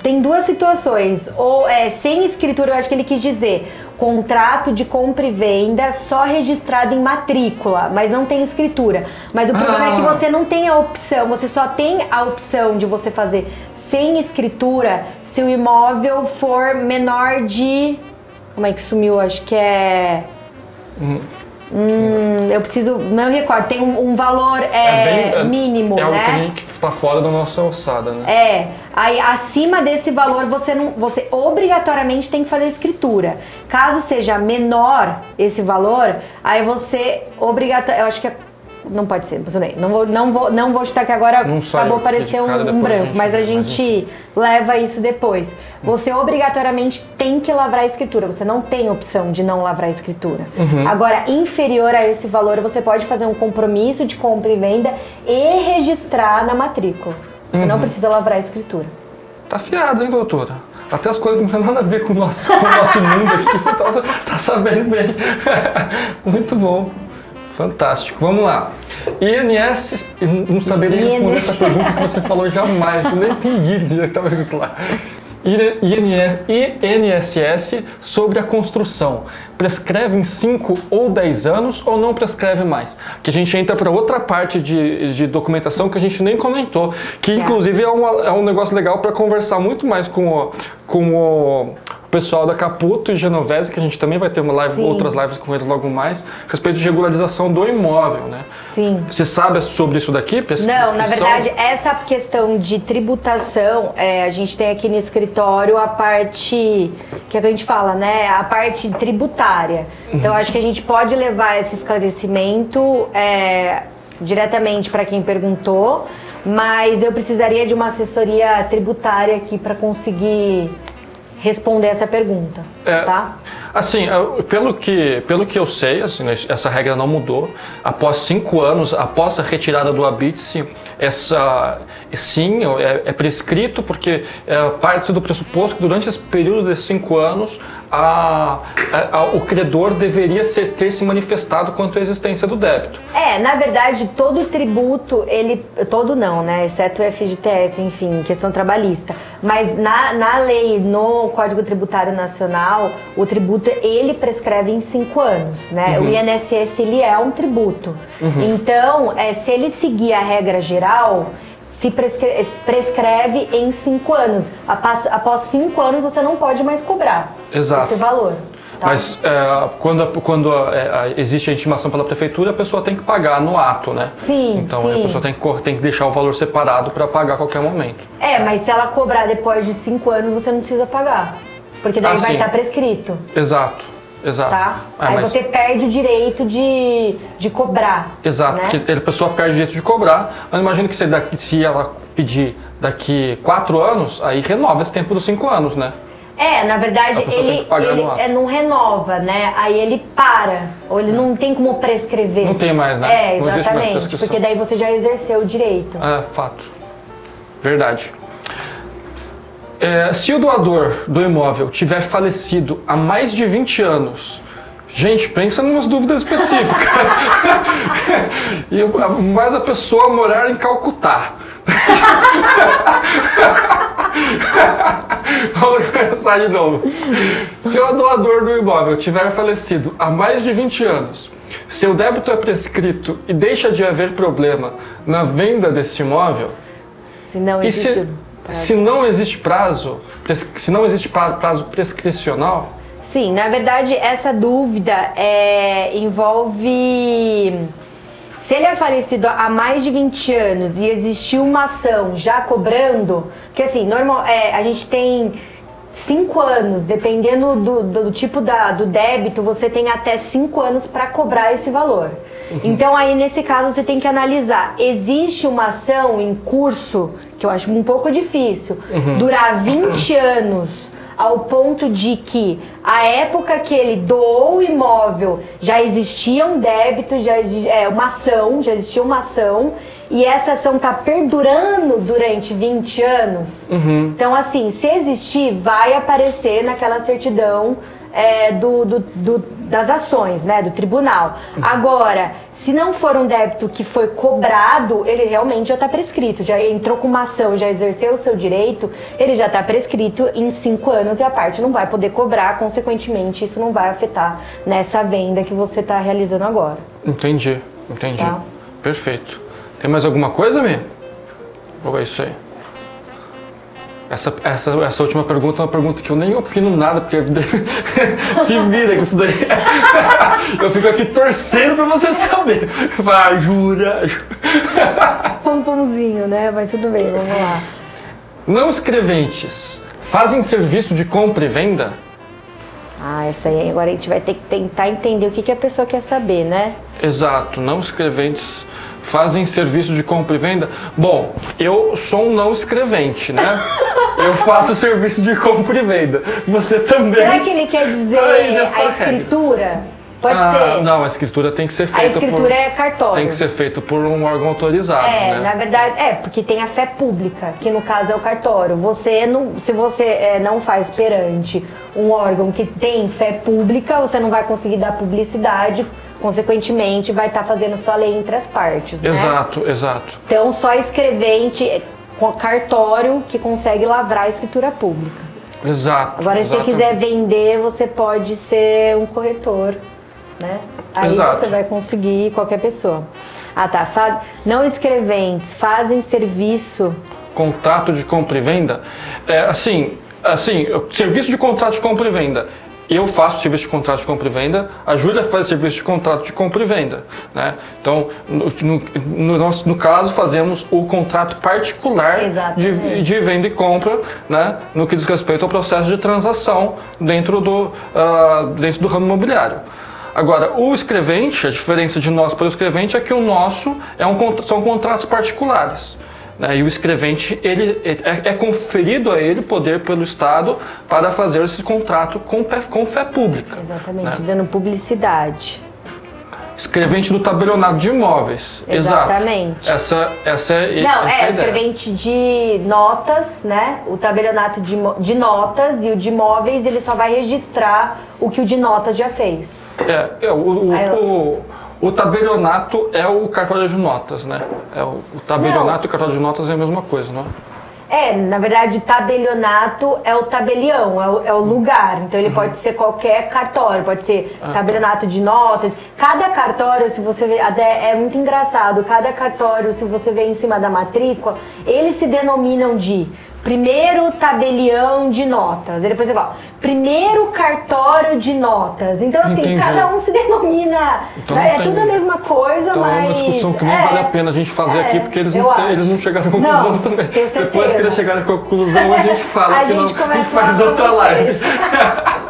Tem duas situações. Ou é sem escritura, eu acho que ele quis dizer contrato de compra e venda só registrado em matrícula, mas não tem escritura. Mas o problema ah. é que ah. você não tem a opção, você só tem a opção de você fazer sem escritura se o imóvel for menor de como é que sumiu? Acho que é. Hum. Hum, eu preciso. Não recordo, tem um, um valor é, é bem, é, mínimo, é né? que está fora da nossa alçada, né? É. Aí acima desse valor você não. Você obrigatoriamente tem que fazer escritura. Caso seja menor esse valor, aí você obrigatoriamente. Eu acho que é não pode ser, não vou, não vou, não vou chutar que agora não acabou aparecer um, um branco, a mas a gente leva isso depois. Você obrigatoriamente tem que lavrar a escritura, você não tem opção de não lavrar a escritura. Uhum. Agora, inferior a esse valor, você pode fazer um compromisso de compra e venda e registrar na matrícula. Você uhum. não precisa lavrar a escritura. Tá fiado, hein, doutora? Até as coisas que não tem nada a ver com o nosso, com o nosso mundo aqui, você tá, tá sabendo bem. Muito bom. Fantástico. Vamos lá. INS, não saberia responder essa pergunta que você falou jamais. Eu nem entendi o que estava escrito lá. INSS sobre a construção. Prescreve em 5 ou 10 anos ou não prescreve mais? Que a gente entra para outra parte de, de documentação que a gente nem comentou, que é. inclusive é, uma, é um negócio legal para conversar muito mais com o, com o pessoal da Caputo e Genovese, que a gente também vai ter uma live, outras lives com eles logo mais, a respeito de regularização do imóvel, né? Sim. Você sabe sobre isso daqui? Não, na verdade, essa questão de tributação, é, a gente tem aqui no escritório a parte que, é que a gente fala, né? A parte tributária. Então, uhum. acho que a gente pode levar esse esclarecimento é, diretamente para quem perguntou, mas eu precisaria de uma assessoria tributária aqui para conseguir responder essa pergunta, é, tá? Assim, pelo que, pelo que eu sei, assim, né, essa regra não mudou. Após cinco anos, após a retirada do habite essa sim é, é prescrito porque é, parte do pressuposto que durante esse período de cinco anos a, a, a, o credor deveria ser, ter se manifestado quanto à existência do débito. É, na verdade, todo tributo, ele. Todo não, né? Exceto o FGTS, enfim, questão trabalhista. Mas na, na lei, no Código Tributário Nacional, o tributo ele prescreve em cinco anos, né? Uhum. O INSS ele é um tributo. Uhum. Então, é, se ele seguir a regra geral, se prescreve, prescreve em cinco anos. Após, após cinco anos você não pode mais cobrar Exato. esse valor. Tá? Mas é, quando, quando é, existe a intimação pela prefeitura, a pessoa tem que pagar no ato, né? Sim. Então sim. a pessoa tem que, tem que deixar o valor separado para pagar a qualquer momento. É, mas se ela cobrar depois de cinco anos, você não precisa pagar. Porque daí ah, vai estar tá prescrito. Exato. Exato. Tá? É, Aí mas... você perde o direito de, de cobrar. Exato, né? porque a pessoa perde o direito de cobrar, mas imagino que se, daqui, se ela pedir daqui quatro anos, aí renova esse tempo dos cinco anos, né? É, na verdade, ele, ele é, não renova, né? Aí ele para. Ou ele não tem como prescrever. Não tem mais, né? É, exatamente. Porque daí você já exerceu o direito. É, fato. Verdade. É, se o doador do imóvel tiver falecido há mais de 20 anos, gente, pensa em umas dúvidas específicas. e, mas a pessoa morar em Calcutá. Vamos começar de novo. Se o doador do imóvel tiver falecido há mais de 20 anos, seu débito é prescrito e deixa de haver problema na venda desse imóvel, Se não e existe. se, se não existe prazo, se não existe pra- prazo prescricional, Sim, na verdade, essa dúvida é, envolve. Se ele é falecido há mais de 20 anos e existiu uma ação já cobrando, que assim, normal, é, a gente tem 5 anos, dependendo do, do tipo da, do débito, você tem até 5 anos para cobrar esse valor. Então aí nesse caso você tem que analisar, existe uma ação em curso, que eu acho um pouco difícil, durar 20 anos ao ponto de que a época que ele doou o imóvel já existia um débito, já exi- é, uma ação, já existia uma ação, e essa ação está perdurando durante 20 anos. Então, assim, se existir, vai aparecer naquela certidão é, do, do- do- das ações, né, do tribunal. Agora, se não for um débito que foi cobrado, ele realmente já está prescrito, já entrou com uma ação, já exerceu o seu direito, ele já está prescrito em cinco anos e a parte não vai poder cobrar, consequentemente, isso não vai afetar nessa venda que você está realizando agora. entendi, entendi. Tá. Perfeito. Tem mais alguma coisa, Mi? Ou é isso aí? Essa, essa, essa última pergunta é uma pergunta que eu nem opino nada, porque se vira com isso daí. Eu fico aqui torcendo pra você saber. Vai, jura. Pompomzinho, né? Mas tudo bem, vamos lá. Não escreventes fazem serviço de compra e venda? Ah, essa aí agora a gente vai ter que tentar entender o que, que a pessoa quer saber, né? Exato, não escreventes fazem serviço de compra e venda? Bom, eu sou um não escrevente, né? Eu faço serviço de compra e venda. Você também. Será que ele quer dizer a regra. escritura? Pode Ah, ser. Não, a escritura tem que ser A feita por. escritura é cartório. Tem que ser feito por um órgão autorizado, É, né? na verdade, é, porque tem a fé pública, que no caso é o cartório. Você não, se você é, não faz perante um órgão que tem fé pública, você não vai conseguir dar publicidade, consequentemente vai estar fazendo só lei entre as partes, né? Exato, exato. Então só escrevente com cartório que consegue lavrar a escritura pública. Exato. Agora, se você exatamente. quiser vender, você pode ser um corretor, né? Aí Exato. você vai conseguir qualquer pessoa. Ah, tá. Faz... Não escreventes fazem serviço. Contrato de compra e venda? É, assim, assim, serviço de contrato de compra e venda. Eu faço serviço de contrato de compra e venda, a Júlia faz serviço de contrato de compra e venda. Né? Então, no, no- no nosso, no caso, fazemos o contrato particular de, de venda e compra, né? no que diz respeito ao processo de transação dentro do, ah, dentro do ramo imobiliário. Agora, o escrevente, a diferença de nós para o escrevente é que o nosso é um, são contratos particulares. Né? E o escrevente, ele, é, é conferido a ele poder pelo Estado para fazer esse contrato com, fé- com fé pública. Exatamente, né? dando publicidade. Escrevente do tabelionato de imóveis. Exatamente. Exato. Essa, essa é, Não, essa é ideia. escrevente de notas, né? O tabelionato de, de notas e o de imóveis, ele só vai registrar o que o de notas já fez. É, é, o, o, o, o tabelionato é o cartório de notas, né? É, o, o tabelionato e o cartório de notas é a mesma coisa, não é? É, na verdade, tabelionato é o tabelião, é o, é o lugar. Então ele pode ser qualquer cartório, pode ser tabelionato de notas. Cada cartório, se você ver, até é muito engraçado, cada cartório, se você ver em cima da matrícula, eles se denominam de primeiro tabelião de notas. Depois você fala, primeiro cartório de notas. Então, assim, Entendi. cada um se denomina. Então é tem- tudo a mesma coisa, Então mas. é uma discussão que nem é, vale a pena a gente fazer é, aqui, porque eles não, eles não chegaram à conclusão Não, também. Depois que eles chegarem à conclusão, a gente fala, A que não, gente e começa faz lá outra com live.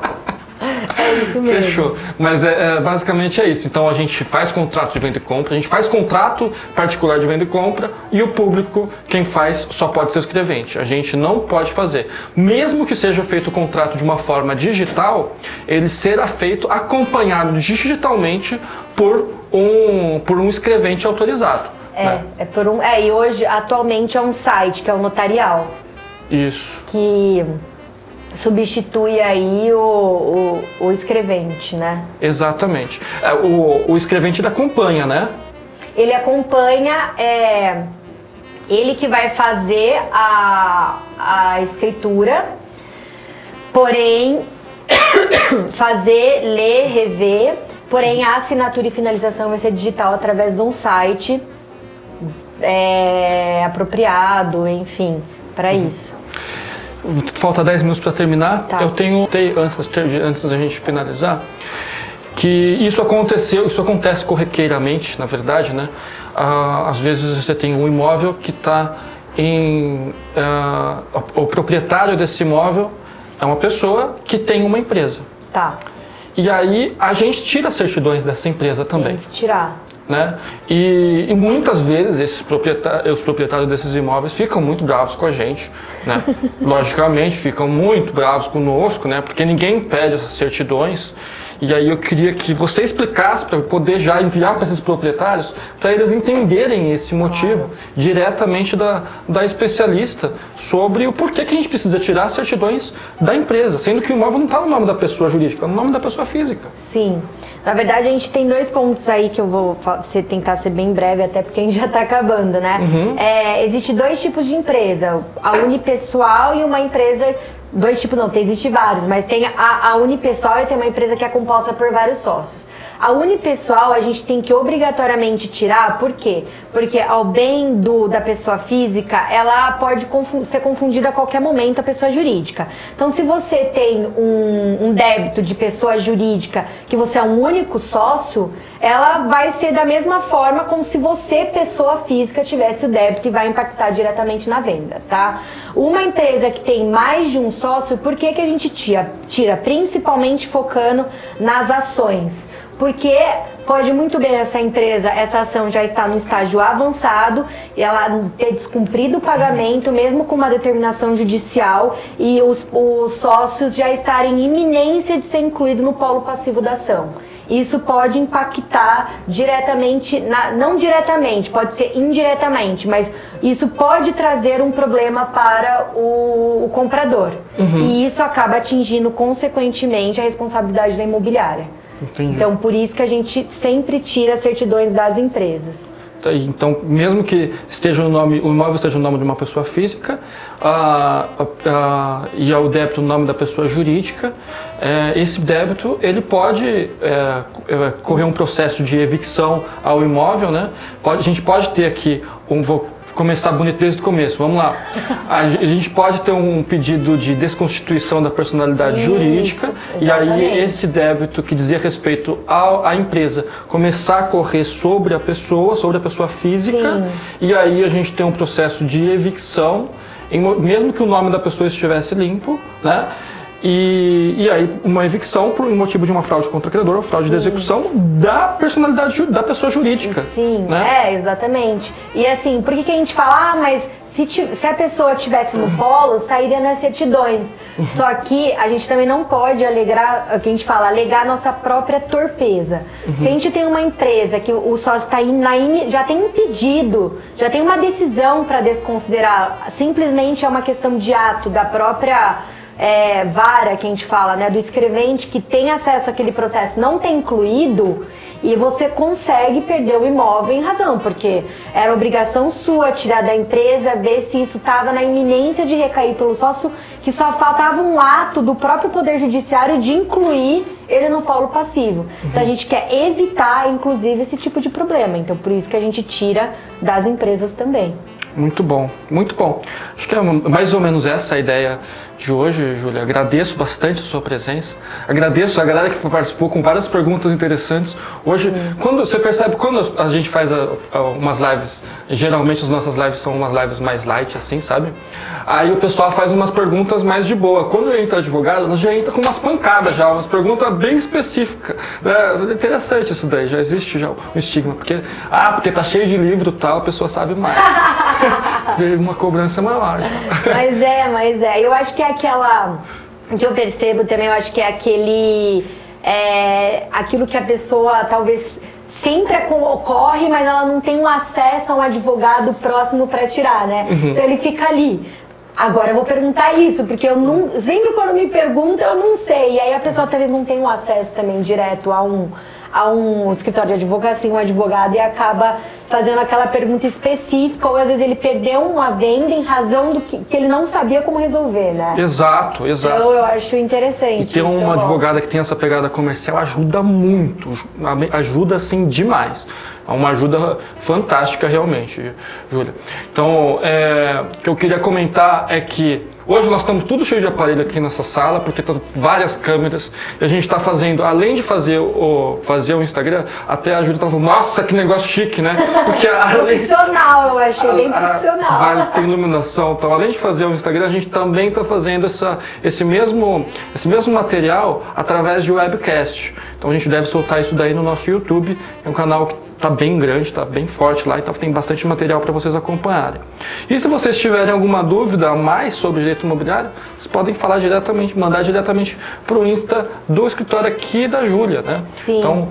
É isso mesmo. Fechou. Mas é, é, basicamente é isso. Então a gente faz contrato de venda e compra, a gente faz contrato particular de venda e compra e o público, quem faz, só pode ser o escrevente. A gente não pode fazer. Mesmo que seja feito o contrato de uma forma digital, ele será feito acompanhado digitalmente por um, por um escrevente autorizado. É, né? é por um. É, e hoje, atualmente, é um site que é o notarial. Isso. Que substitui aí o, o, o escrevente, né? Exatamente. É, o, o escrevente ele acompanha, né? Ele acompanha, é, ele que vai fazer a, a escritura, porém fazer, ler, rever, porém a assinatura e finalização vai ser digital através de um site é, apropriado, enfim, para uhum. isso. Falta 10 minutos para terminar. Tá. Eu tenho, antes, antes da gente finalizar, que isso aconteceu, isso acontece corriqueiramente, na verdade, né? Ah, às vezes você tem um imóvel que está em. Ah, o proprietário desse imóvel é uma pessoa que tem uma empresa. Tá. E aí a gente tira certidões dessa empresa também. Tem que tirar. Né? E, e, muitas vezes esses proprietários, os proprietários desses imóveis ficam muito bravos com a gente, né? Logicamente ficam muito bravos conosco, né? Porque ninguém pede essas certidões. E aí eu queria que você explicasse para poder já enviar para esses proprietários, para eles entenderem esse motivo diretamente da, da especialista sobre o porquê que a gente precisa tirar as certidões da empresa, sendo que o imóvel não está no nome da pessoa jurídica, está no nome da pessoa física. Sim. Na verdade, a gente tem dois pontos aí que eu vou tentar ser bem breve, até porque a gente já está acabando, né? Uhum. É, existe dois tipos de empresa, a unipessoal e uma empresa Dois tipos não, tem, existe vários, mas tem a, a unipessoal e tem uma empresa que é composta por vários sócios. A unipessoal a gente tem que obrigatoriamente tirar, por quê? Porque ao bem do, da pessoa física, ela pode ser confundida a qualquer momento a pessoa jurídica. Então, se você tem um, um débito de pessoa jurídica que você é um único sócio, ela vai ser da mesma forma como se você, pessoa física, tivesse o débito e vai impactar diretamente na venda, tá? Uma empresa que tem mais de um sócio, por que, que a gente tira? Tira principalmente focando nas ações porque pode muito bem essa empresa, essa ação já está no estágio avançado, e ela ter descumprido o pagamento, mesmo com uma determinação judicial, e os, os sócios já estarem em iminência de ser incluído no polo passivo da ação. Isso pode impactar diretamente, na, não diretamente, pode ser indiretamente, mas isso pode trazer um problema para o, o comprador. Uhum. E isso acaba atingindo, consequentemente, a responsabilidade da imobiliária. Entendi. Então, por isso que a gente sempre tira certidões das empresas. Tá então, mesmo que esteja no nome, o imóvel esteja no nome de uma pessoa física ah, ah, e o débito no nome da pessoa jurídica, é, esse débito ele pode é, correr um processo de evicção ao imóvel, né? Pode, a gente pode ter aqui um começar bonito desde o começo. Vamos lá. A gente pode ter um pedido de desconstituição da personalidade Isso, jurídica exatamente. e aí esse débito que dizia respeito à, à, empresa começar a correr sobre a pessoa, sobre a pessoa física Sim. e aí a gente tem um processo de evicção, mesmo que o nome da pessoa estivesse limpo, né? E, e aí, uma evicção por motivo de uma fraude contra o credor, ou fraude Sim. de execução da personalidade da pessoa jurídica. Sim, né? é, exatamente. E assim, por que, que a gente fala, ah, mas se, se a pessoa tivesse no polo, sairia nas certidões. Uhum. Só que a gente também não pode alegrar, o que a gente fala, alegar nossa própria torpeza. Uhum. Se a gente tem uma empresa que o sócio está já tem impedido, já tem uma decisão para desconsiderar, simplesmente é uma questão de ato da própria é, vara que a gente fala, né, do escrevente que tem acesso àquele processo não tem incluído e você consegue perder o imóvel em razão, porque era obrigação sua tirar da empresa, ver se isso estava na iminência de recair pelo sócio, que só faltava um ato do próprio Poder Judiciário de incluir ele no polo passivo. Uhum. Então a gente quer evitar, inclusive, esse tipo de problema. Então por isso que a gente tira das empresas também. Muito bom, muito bom. Acho que é mais ou menos essa a ideia de hoje, Júlia. Agradeço bastante a sua presença. Agradeço a galera que participou com várias perguntas interessantes. Hoje, Sim. quando você percebe, quando a gente faz a, a, umas lives, geralmente as nossas lives são umas lives mais light, assim, sabe? Aí o pessoal faz umas perguntas mais de boa. Quando entra advogado, ela já entra com umas pancadas já, umas perguntas bem específicas. É interessante isso daí, já existe já um estigma. Porque, ah, porque tá cheio de livro e tal, a pessoa sabe mais. uma cobrança maior. Mas é, mas é. Eu acho que é aquela. O que eu percebo também, eu acho que é aquele. É, aquilo que a pessoa talvez sempre ocorre, mas ela não tem um acesso a um advogado próximo para tirar, né? Uhum. Então ele fica ali Agora eu vou perguntar isso, porque eu não. Sempre quando me perguntam, eu não sei. E aí a pessoa talvez não tenha um acesso também direto a um, a um escritório de advocacia, um advogado, e acaba fazendo aquela pergunta específica, ou às vezes ele perdeu uma venda em razão do que, que ele não sabia como resolver, né? Exato, exato. Então eu acho interessante. E ter uma gosto. advogada que tem essa pegada comercial ajuda muito, ajuda assim demais. É uma ajuda fantástica realmente, Júlia. Então, é, o que eu queria comentar é que hoje nós estamos tudo cheio de aparelho aqui nessa sala, porque estão várias câmeras. E a gente está fazendo, além de fazer o, fazer o Instagram, até a Júlia está falando, nossa, que negócio chique, né? Porque além, Profissional, eu achei bem a- a- profissional. Vai ter iluminação, então além de fazer o Instagram, a gente também está fazendo essa, esse, mesmo, esse mesmo material através de webcast. Então a gente deve soltar isso daí no nosso YouTube, é um canal que está bem grande, está bem forte lá, então tem bastante material para vocês acompanharem. E se vocês tiverem alguma dúvida a mais sobre direito imobiliário, vocês podem falar diretamente, mandar diretamente para o Insta do escritório aqui da Júlia, né? Sim. Então,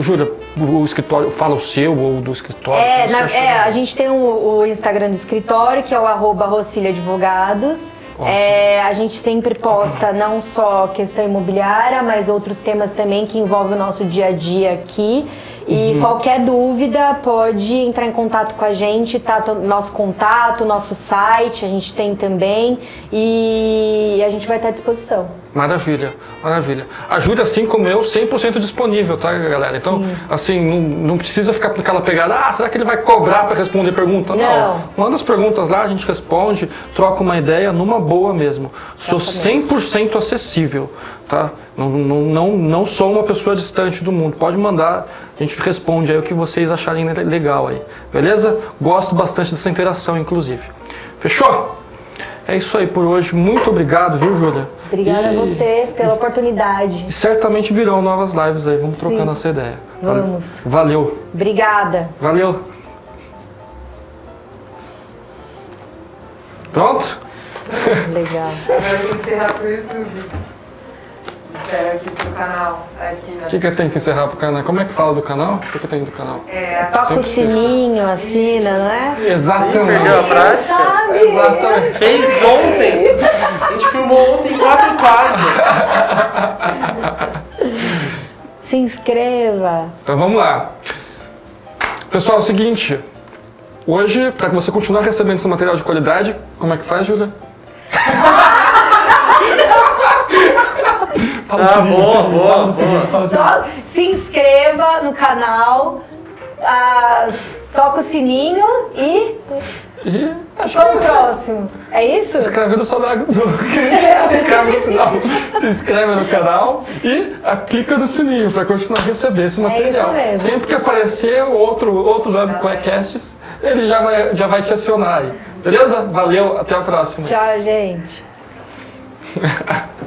Júlia, o escritório, fala o seu ou do escritório. É, na- é, a gente tem o, o Instagram do escritório, que é o arroba Rocília Advogados. Ótimo. É, a gente sempre posta não só questão imobiliária, mas outros temas também que envolvem o nosso dia a dia aqui. E Uhum. qualquer dúvida pode entrar em contato com a gente, tá? Nosso contato, nosso site, a gente tem também. E a gente vai estar à disposição. Maravilha, maravilha. A Júlia, assim como eu, 100% disponível, tá, galera? Então, assim, não, não precisa ficar com aquela pegada, ah, será que ele vai cobrar para responder pergunta? Não. Manda as perguntas lá, a gente responde, troca uma ideia numa boa mesmo. Sou 100% acessível, tá? Não, não, não, não sou uma pessoa distante do mundo. Pode mandar, a gente responde aí o que vocês acharem legal aí, beleza? Gosto bastante dessa interação, inclusive. Fechou? É isso aí por hoje. Muito obrigado, viu, Júlia? Obrigada E- a você pela oportunidade. e certamente virão novas lives aí, vamos trocando essa ideia. Vamos. Valeu, Obrigada. valeu. Pronto? Legal. Agora tem que encerrar pro YouTube. Aqui pro canal. O que, que tem que encerrar pro canal? Como é que fala do canal? O que, que tem do canal? É, Toca o sininho, assina, não é? Exatamente. Perdeu a prática? Sabe? Exatamente. Fez ontem. A gente filmou ontem em quatro casas. Se inscreva. Então vamos lá. Pessoal, é o seguinte. Hoje, para que você continuar recebendo esse material de qualidade, como é que faz, Júlia? Fala o Ah, boa, fala boa, boa. fala o seguinte. Só se inscreva no canal, ah, toca o sininho e E acho que qual é próximo? É isso? Se inscreve no salário do. se inscreve no sinal. Se inscreve no canal e ah, clica no sininho para continuar a receber esse material. É mesmo. Sempre que aparecer outro, outros webcasts, ele já vai, já vai te acionar aí. Beleza? Valeu, até a próxima. Tchau, gente.